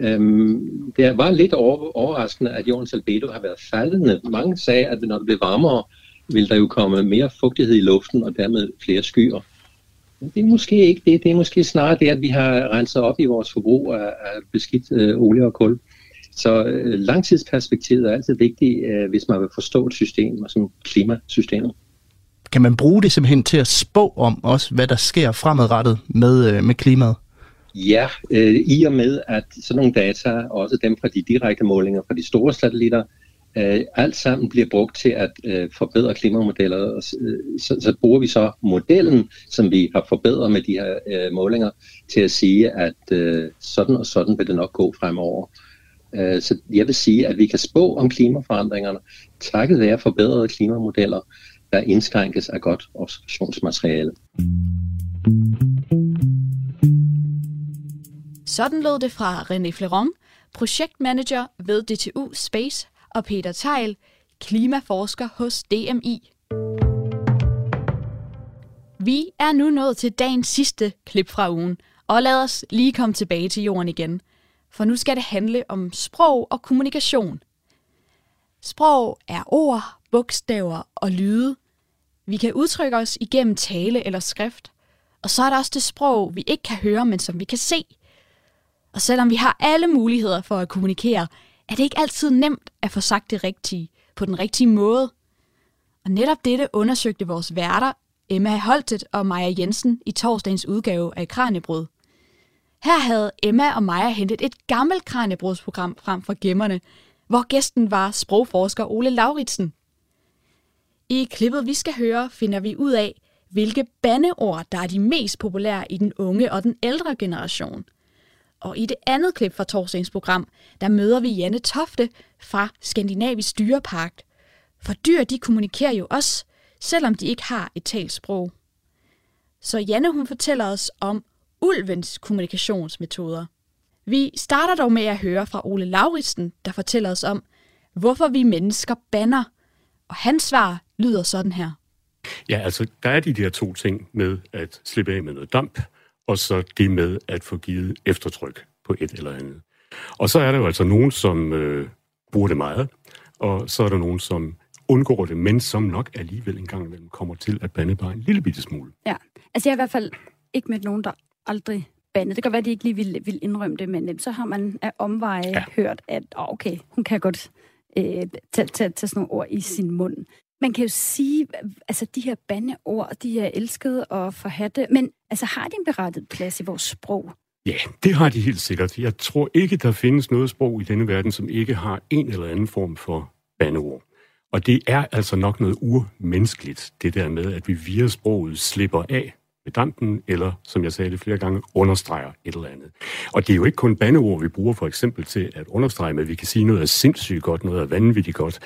Øhm, det var lidt over, overraskende, at jordens albedo har været faldende. Mange sagde, at når det blev varmere, vil der jo komme mere fugtighed i luften og dermed flere skyer. Men det er måske ikke det. Det er måske snarere det, at vi har renset op i vores forbrug af, af beskidt øh, olie og kul. Så øh, langtidsperspektivet er altid vigtigt, øh, hvis man vil forstå et system, som klimasystemet. kan man bruge det simpelthen til at spå om også, hvad der sker fremadrettet med, øh, med klimaet? Ja, øh, i og med, at sådan nogle data, også dem fra de direkte målinger fra de store satellitter, øh, alt sammen bliver brugt til at øh, forbedre klimamodeller. Og, øh, så, så bruger vi så modellen, som vi har forbedret med de her øh, målinger, til at sige, at øh, sådan og sådan vil det nok gå fremover. Øh, så jeg vil sige, at vi kan spå om klimaforandringerne, takket være forbedrede klimamodeller, der indskrænkes af godt observationsmateriale. Sådan lød det fra René Fleron, projektmanager ved DTU Space, og Peter Teil, klimaforsker hos DMI. Vi er nu nået til dagens sidste klip fra ugen, og lad os lige komme tilbage til jorden igen. For nu skal det handle om sprog og kommunikation. Sprog er ord, bogstaver og lyde. Vi kan udtrykke os igennem tale eller skrift. Og så er der også det sprog, vi ikke kan høre, men som vi kan se. Og selvom vi har alle muligheder for at kommunikere, er det ikke altid nemt at få sagt det rigtige på den rigtige måde. Og netop dette undersøgte vores værter, Emma Holtet og Maja Jensen, i torsdagens udgave af Kranjebrud. Her havde Emma og Maja hentet et gammelt Kranjebrudsprogram frem fra gemmerne, hvor gæsten var sprogforsker Ole Lauritsen. I klippet, vi skal høre, finder vi ud af, hvilke bandeord, der er de mest populære i den unge og den ældre generation – og i det andet klip fra torsdagens program, der møder vi Janne Tofte fra Skandinavisk Dyrepark. For dyr, de kommunikerer jo også, selvom de ikke har et talt sprog. Så Janne, hun fortæller os om ulvens kommunikationsmetoder. Vi starter dog med at høre fra Ole Lauritsen, der fortæller os om, hvorfor vi mennesker banner. Og hans svar lyder sådan her. Ja, altså, der er de der to ting med at slippe af med noget damp, og så det med at få givet eftertryk på et eller andet. Og så er der jo altså nogen, som øh, bruger det meget, og så er der nogen, som undgår det, men som nok alligevel en gang imellem kommer til at bande bare en lille bitte smule. Ja, altså jeg har i hvert fald ikke mødt nogen, der aldrig bandet. Det kan være, at de ikke lige vil, vil indrømme det, men øh, så har man af omveje ja. hørt, at oh, okay, hun kan godt øh, tage, tage, tage sådan nogle ord i sin mund. Man kan jo sige, altså de her bandeord, de er elskede og forhatte, men altså har de en berettet plads i vores sprog? Ja, det har de helt sikkert. Jeg tror ikke, der findes noget sprog i denne verden, som ikke har en eller anden form for bandeord. Og det er altså nok noget urmenneskeligt, det der med, at vi via sproget slipper af med dampen, eller, som jeg sagde det flere gange, understreger et eller andet. Og det er jo ikke kun bandeord, vi bruger for eksempel til at understrege, men vi kan sige noget er sindssygt godt, noget er vanvittigt godt.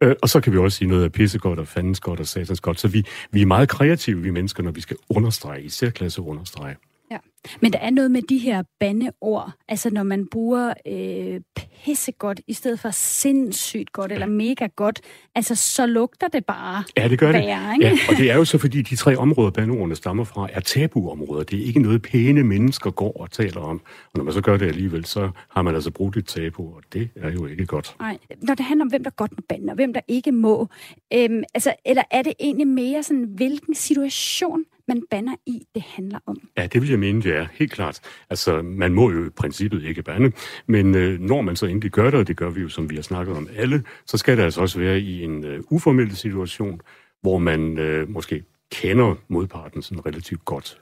Øh, og så kan vi også sige noget af pissegodt og fandens godt og satans godt. Så vi, vi er meget kreative, vi mennesker, når vi skal understrege, i særklasse understrege. Ja. Men der er noget med de her bandeord, altså når man bruger øh, pissegodt i stedet for sindssygt godt eller mega godt, altså så lugter det bare Ja, det gør værre, det. Ikke? Ja, og det er jo så, fordi de tre områder, bandeordene stammer fra, er tabuområder. Det er ikke noget, pæne mennesker går og taler om. Og når man så gør det alligevel, så har man altså brugt et tabu, og det er jo ikke godt. Nej, når det handler om, hvem der godt må bande, og hvem der ikke må, øhm, altså, eller er det egentlig mere sådan, hvilken situation man banner i, det handler om? Ja, det vil jeg mene, det er helt klart. Altså, man må jo i princippet ikke bande, men øh, når man så endelig gør det, og det gør vi jo, som vi har snakket om alle, så skal det altså også være i en øh, uformel situation, hvor man øh, måske kender modparten sådan relativt godt.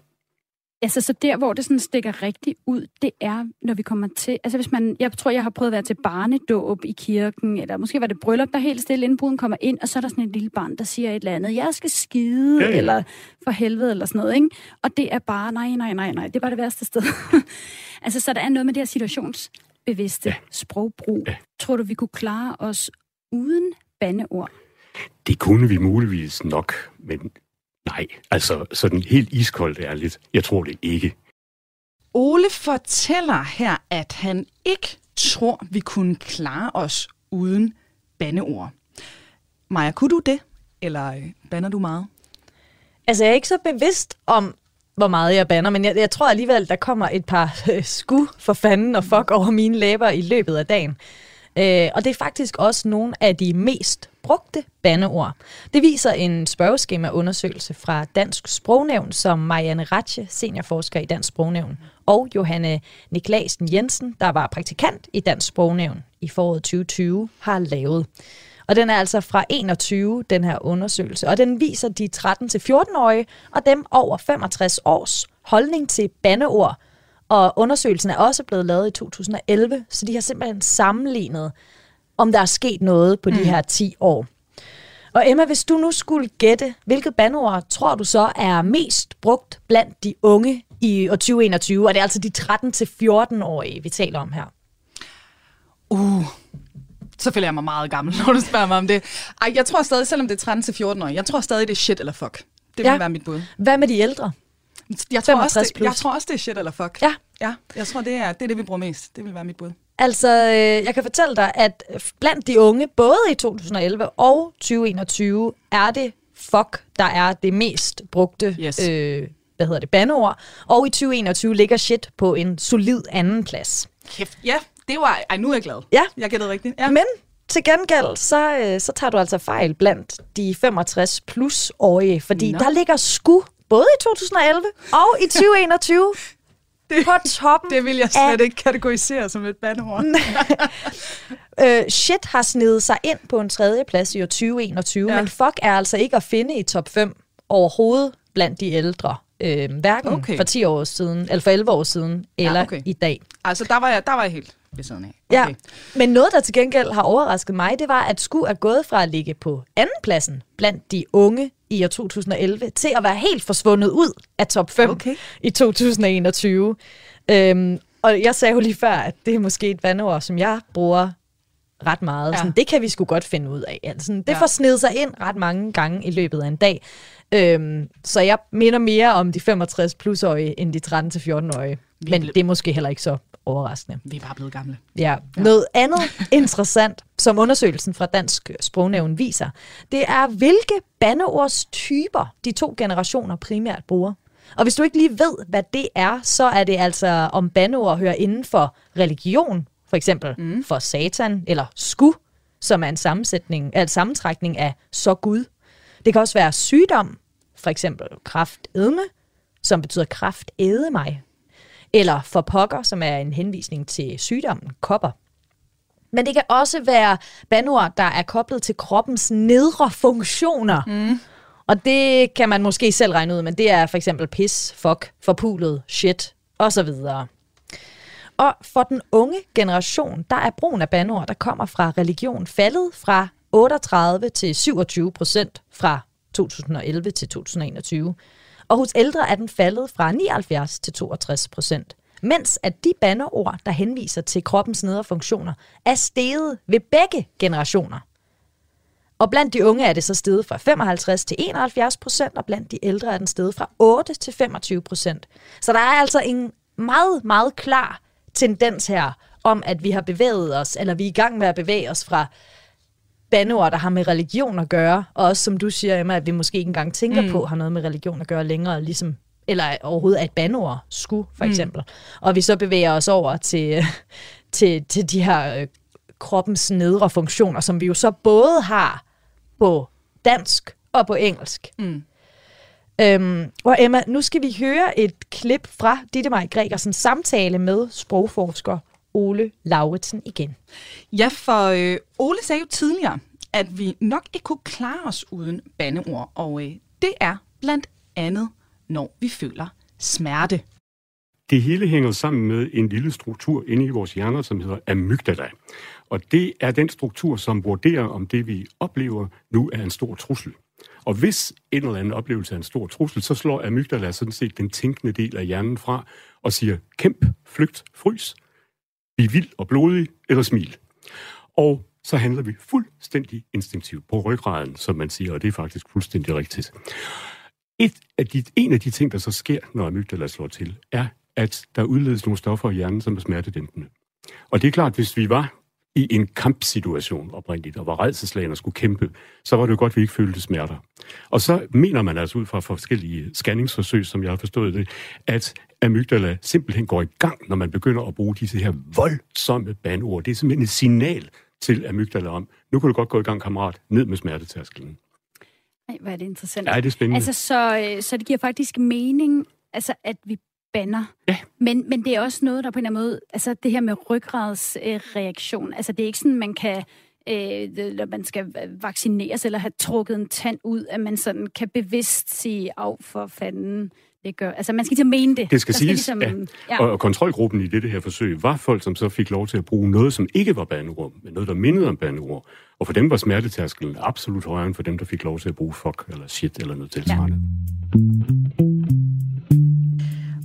Altså, så der, hvor det sådan stikker rigtig ud, det er, når vi kommer til... Altså, hvis man... Jeg tror, jeg har prøvet at være til barnedåb i kirken, eller måske var det bryllup, der helt stille inden kommer ind, og så er der sådan et lille barn, der siger et eller andet, jeg skal skide, Ja, ja. eller for helvede, eller sådan noget, ikke? Og det er bare, nej, nej, nej, nej, det er bare det værste sted. altså, så der er noget med det her situationsbevidste ja. sprogbrug. Ja. Tror du, vi kunne klare os uden bandeord? Det kunne vi muligvis nok, men nej, altså sådan helt iskoldt ærligt, jeg tror det ikke. Ole fortæller her, at han ikke tror, vi kunne klare os uden bandeord. Maja, kunne du det? Eller øh, banner du meget? Altså, jeg er ikke så bevidst om, hvor meget jeg banner, men jeg, jeg tror alligevel, der kommer et par øh, sku for fanden og fuck over mine læber i løbet af dagen. Øh, og det er faktisk også nogle af de mest brugte bandeord. Det viser en spørgeskemaundersøgelse fra Dansk Sprognævn, som Marianne Ratche, seniorforsker i Dansk Sprognævn, og Johanne Niklasen Jensen, der var praktikant i Dansk Sprognævn i foråret 2020, har lavet. Og den er altså fra 21, den her undersøgelse. Og den viser de 13-14-årige og dem over 65 års holdning til bandeord. Og undersøgelsen er også blevet lavet i 2011, så de har simpelthen sammenlignet, om der er sket noget på mm. de her 10 år. Og Emma, hvis du nu skulle gætte, hvilket bandeord tror du så er mest brugt blandt de unge i år 2021? Og det er altså de 13-14-årige, vi taler om her. Uh, så føler jeg mig meget gammel, når du spørger mig om det. Ej, jeg tror stadig, selvom det er 13-14 år, jeg tror stadig, det er shit eller fuck. Det vil ja. være mit bud. Hvad med de ældre? Jeg tror, også, det, jeg tror også, det er shit eller fuck. Ja. Ja, jeg tror, det er det, er det vi bruger mest. Det vil være mit bud. Altså, øh, jeg kan fortælle dig, at blandt de unge, både i 2011 og 2021, er det fuck, der er det mest brugte yes. øh, hvad hedder det, bandeord. Og i 2021 ligger shit på en solid anden plads. Kæft, ja, det var... Ej, nu er jeg glad. Ja. Jeg gættede rigtigt. Ja. Men til gengæld, så, øh, så tager du altså fejl blandt de 65 plus årige, fordi Nå. der ligger sku både i 2011 og i 2021 det, på toppen Det vil jeg slet af... ikke kategorisere som et bandeord. øh, shit har snedet sig ind på en tredje plads i år 2021, ja. men fuck er altså ikke at finde i top 5 overhovedet blandt de ældre. Øh, hverken okay. for 10 år siden, eller for 11 år siden, eller ja, okay. i dag. Altså, der var jeg, der var jeg helt ved siden af. Okay. Ja, men noget, der til gengæld har overrasket mig, det var, at SKU er gået fra at ligge på andenpladsen blandt de unge i år 2011, til at være helt forsvundet ud af top 5 okay. i 2021. Øhm, og jeg sagde jo lige før, at det er måske et vandord, som jeg bruger ret meget. Ja. Sådan, det kan vi sgu godt finde ud af. Altså, det ja. får snedet sig ind ret mange gange i løbet af en dag. Øhm, så jeg minder mere om de 65 plusårige end de 13-14-årige. Men det er måske heller ikke så overraskende. Vi er bare blevet gamle. Ja. ja. Noget andet interessant, som undersøgelsen fra Dansk Sprognævn viser, det er, hvilke bandeordstyper de to generationer primært bruger. Og hvis du ikke lige ved, hvad det er, så er det altså, om bandeord hører inden for religion, for eksempel mm. for satan, eller sku, som er en sammensætning, altså sammentrækning af så Gud. Det kan også være sygdom, for eksempel kraft edme, som betyder kraft æde mig, eller for pokker, som er en henvisning til sygdommen kopper. Men det kan også være bandord, der er koblet til kroppens nedre funktioner. Mm. Og det kan man måske selv regne ud, men det er for eksempel pis, fuck, forpulet, shit osv. Og for den unge generation, der er brugen af bandord, der kommer fra religion, faldet fra 38 til 27 procent fra 2011 til 2021 og hos ældre er den faldet fra 79 til 62 procent. Mens at de bandeord, der henviser til kroppens nedre funktioner, er steget ved begge generationer. Og blandt de unge er det så steget fra 55 til 71 procent, og blandt de ældre er den steget fra 8 til 25 procent. Så der er altså en meget, meget klar tendens her om, at vi har bevæget os, eller vi er i gang med at bevæge os fra bandeord, der har med religion at gøre, og også som du siger, Emma, at vi måske ikke engang tænker mm. på, har noget med religion at gøre længere, ligesom eller overhovedet er et bandeord, sku for mm. eksempel. Mm. Og vi så bevæger os over til, til, til de her øh, kroppens nedre funktioner, som vi jo så både har på dansk og på engelsk. Mm. Øhm, og Emma, nu skal vi høre et klip fra Ditte Maj Gregersen samtale med sprogforsker Ole Lauritsen igen. Ja, for øh, Ole sagde jo tidligere, at vi nok ikke kunne klare os uden bandeord, og øh, det er blandt andet, når vi føler smerte. Det hele hænger sammen med en lille struktur inde i vores hjerner, som hedder amygdala. Og det er den struktur, som vurderer, om det vi oplever nu er en stor trussel. Og hvis en eller anden oplevelse er en stor trussel, så slår amygdala sådan set den tænkende del af hjernen fra og siger, kæmp, flygt, frys, Bliv vild og blodig eller smil. Og så handler vi fuldstændig instinktivt på ryggraden, som man siger, og det er faktisk fuldstændig rigtigt. Et af de, en af de ting, der så sker, når amygdala slår til, er, at der udledes nogle stoffer i hjernen, som er smertedæmpende. Og det er klart, hvis vi var i en kampsituation oprindeligt, og var redselslagende og skulle kæmpe, så var det jo godt, at vi ikke følte smerter. Og så mener man altså ud fra forskellige scanningsforsøg, som jeg har forstået det, at amygdala simpelthen går i gang, når man begynder at bruge disse her voldsomme bandord. Det er simpelthen et signal til amygdala om, nu kan du godt gå i gang, kammerat, ned med smertetærskelen. Ej, hvor er det interessant. Ja, det er spændende. Altså, så, øh, så det giver faktisk mening, altså, at vi banner. Ja. Men, men det er også noget, der på en eller anden måde, altså det her med ryggradsreaktion, øh, altså det er ikke sådan, man kan øh, når man skal vaccineres eller have trukket en tand ud, at man sådan kan bevidst sige, af for fanden, det gør. Altså, man skal til at mene det. Det skal Der siges, ligesom, ja. ja. Og, kontrolgruppen i dette her forsøg var folk, som så fik lov til at bruge noget, som ikke var bandeord, men noget, der mindede om bandeord. Og for dem var smertetærskelen absolut højere end for dem, der fik lov til at bruge fuck eller shit eller noget tilsvarende. Ja.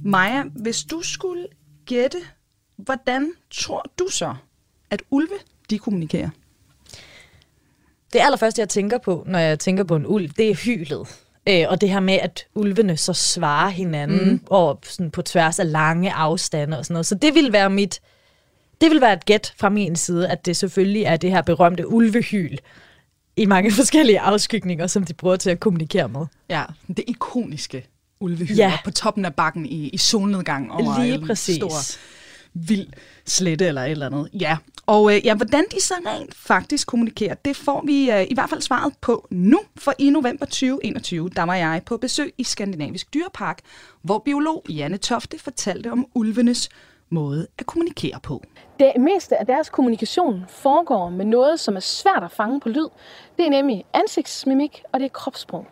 Maja, hvis du skulle gætte, hvordan tror du så, at ulve de kommunikerer? Det allerførste, jeg tænker på, når jeg tænker på en ulv, det er hylet. Øh, og det her med, at ulvene så svarer hinanden mm. og sådan på tværs af lange afstande og sådan noget. Så det vil være mit, det vil være et gæt fra min side, at det selvfølgelig er det her berømte ulvehyl i mange forskellige afskygninger, som de bruger til at kommunikere med. Ja, det ikoniske ulvehyl Ja. på toppen af bakken i, i solnedgang over Lige en præcis. stor vild slette eller et eller andet. Ja, og øh, ja, hvordan de så rent faktisk kommunikerer, det får vi øh, i hvert fald svaret på nu, for i november 2021, der var jeg på besøg i Skandinavisk Dyrepark, hvor biolog Janne Tofte fortalte om ulvenes måde at kommunikere på. Det meste af deres kommunikation foregår med noget, som er svært at fange på lyd. Det er nemlig ansigtsmimik, og det er kropssprog.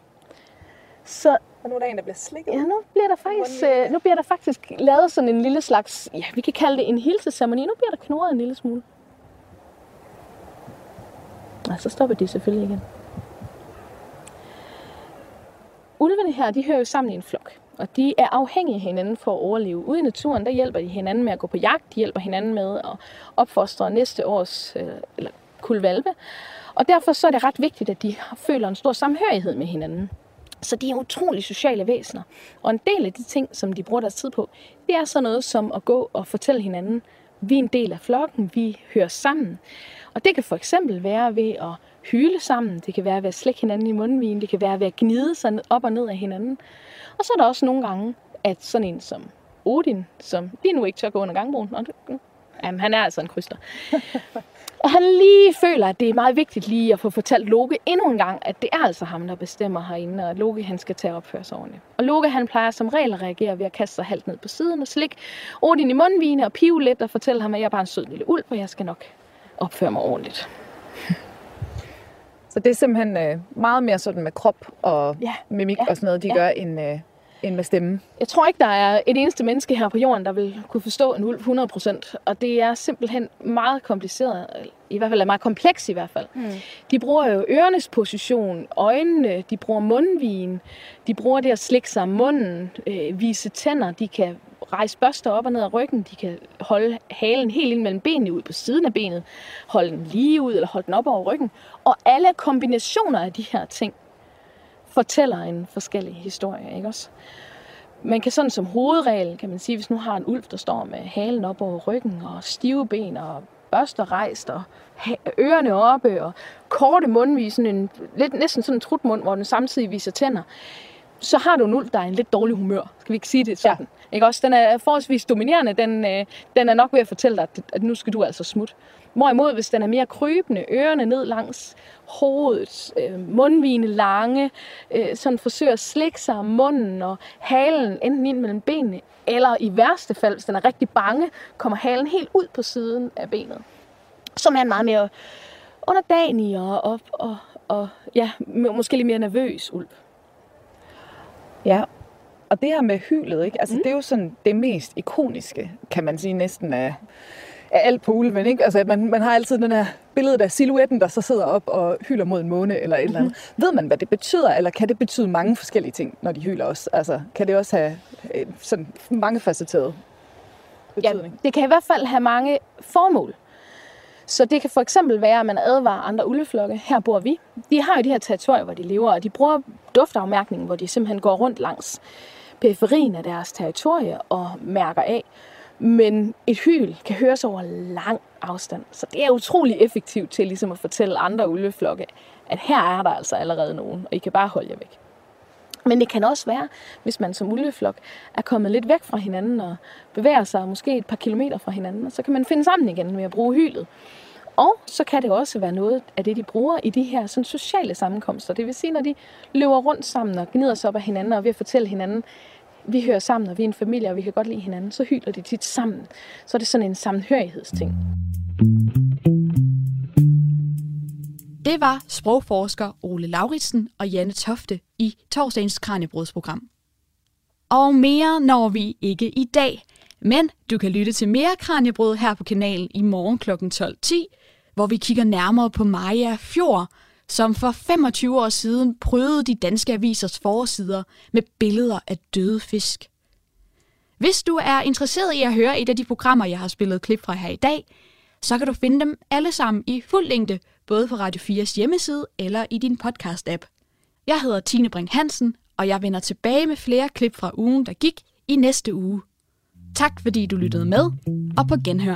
Så Og nu er der en, der bliver slikket. ja, nu bliver der faktisk, øh, nu bliver der faktisk lavet sådan en lille slags, ja, vi kan kalde det en hilseceremoni. Nu bliver der knurret en lille smule. Og så stopper de selvfølgelig igen. Ulvene her, de hører jo sammen i en flok. Og de er afhængige af hinanden for at overleve. Ude i naturen, der hjælper de hinanden med at gå på jagt. De hjælper hinanden med at opfostre næste års øh, eller kulvalpe. Og derfor så er det ret vigtigt, at de føler en stor samhørighed med hinanden. Så de er utrolig sociale væsener. Og en del af de ting, som de bruger deres tid på, det er sådan noget som at gå og fortælle hinanden, vi er en del af flokken, vi hører sammen. Og det kan for eksempel være ved at hyle sammen, det kan være ved at slække hinanden i mundvigen, det kan være ved at gnide sig op og ned af hinanden. Og så er der også nogle gange, at sådan en som Odin, som lige nu ikke tør gå under gangbroen, og det- jamen, han er altså en kryster. Og han lige føler, at det er meget vigtigt lige at få fortalt Loke endnu en gang, at det er altså ham, der bestemmer herinde, og at Loke han skal tage opføre sig ordentligt. Og Loke han plejer som regel at reagere ved at kaste sig halvt ned på siden og slikke Odin i mundvine og pive lidt og fortælle ham, at jeg er bare en sød lille ulv, og jeg skal nok opføre mig ordentligt. Så det er simpelthen øh, meget mere sådan med krop og Ja. mimik Ja. og sådan noget, de Ja. gør, end, øh, end med stemme. Jeg tror ikke, der er et eneste menneske her på jorden, der vil kunne forstå en ulv 100%. Og det er simpelthen meget kompliceret. I hvert fald er meget kompleks i hvert fald. Mm. De bruger jo ørenes position, øjnene, de bruger mundvigen, de bruger det at slikke sig om munden, øh, vise tænder, de kan rejse børster op og ned af ryggen, de kan holde halen helt ind mellem benene ud på siden af benet, holde den lige ud eller holde den op over ryggen. Og alle kombinationer af de her ting fortæller en forskellig historie, ikke også? Man kan sådan som hovedregel, kan man sige, hvis nu har en ulv, der står med halen op over ryggen, og stive ben, og børster rejst, og ørerne oppe, og korte mundvis, sådan en, lidt, næsten sådan en trutmund, hvor den samtidig viser tænder, så har du en ulv, der er en lidt dårlig humør. Skal vi ikke sige det sådan? Ja. Ikke også? Den er forholdsvis dominerende. Den, øh, den er nok ved at fortælle dig, at, at nu skal du altså smutte. Hvorimod, hvis den er mere krybende, ørerne ned langs hovedet, øh, mundvine lange, øh, sådan forsøger at slikke sig om munden og halen enten ind mellem benene, eller i værste fald, hvis den er rigtig bange, kommer halen helt ud på siden af benet. Som er en meget mere underdanig og, og, og, og ja, må- måske lidt mere nervøs ulv. Ja, og det her med hylet, ikke? Altså, mm. det er jo sådan det mest ikoniske, kan man sige, næsten af, af alt på ulven, ikke? Altså, man, man har altid den her billede af silhuetten, der så sidder op og hyler mod en måne eller et eller andet. Ved man, hvad det betyder, eller kan det betyde mange forskellige ting, når de hyler også? Altså, kan det også have øh, sådan mange facetteret betydning? Ja, det kan i hvert fald have mange formål. Så det kan for eksempel være, at man advarer andre ulveflokke. Her bor vi. De har jo de her territorier, hvor de lever, og de bruger duftafmærkningen, hvor de simpelthen går rundt langs periferien af deres territorie og mærker af. Men et hyl kan høres over lang afstand. Så det er utrolig effektivt til ligesom at fortælle andre ulveflokke, at her er der altså allerede nogen, og I kan bare holde jer væk. Men det kan også være, hvis man som ulveflok er kommet lidt væk fra hinanden og bevæger sig måske et par kilometer fra hinanden, og så kan man finde sammen igen med at bruge hylet. Og så kan det også være noget af det, de bruger i de her sådan, sociale sammenkomster. Det vil sige, når de løber rundt sammen og gnider sig op af hinanden og ved at fortælle hinanden, vi hører sammen, og vi er en familie, og vi kan godt lide hinanden, så hyler de tit sammen. Så er det sådan en sammenhørighedsting. Det var sprogforsker Ole Lauritsen og Janne Tofte i torsdagens Kranjebrudsprogram. Og mere når vi ikke i dag, men du kan lytte til mere Kranjebrud her på kanalen i morgen kl. 12.10, hvor vi kigger nærmere på Maja Fjord, som for 25 år siden prøvede de danske avisers forsider med billeder af døde fisk. Hvis du er interesseret i at høre et af de programmer, jeg har spillet klip fra her i dag, så kan du finde dem alle sammen i fuld længde, både på Radio 4's hjemmeside eller i din podcast-app. Jeg hedder Tine Brink Hansen, og jeg vender tilbage med flere klip fra ugen, der gik i næste uge. Tak fordi du lyttede med, og på genhør.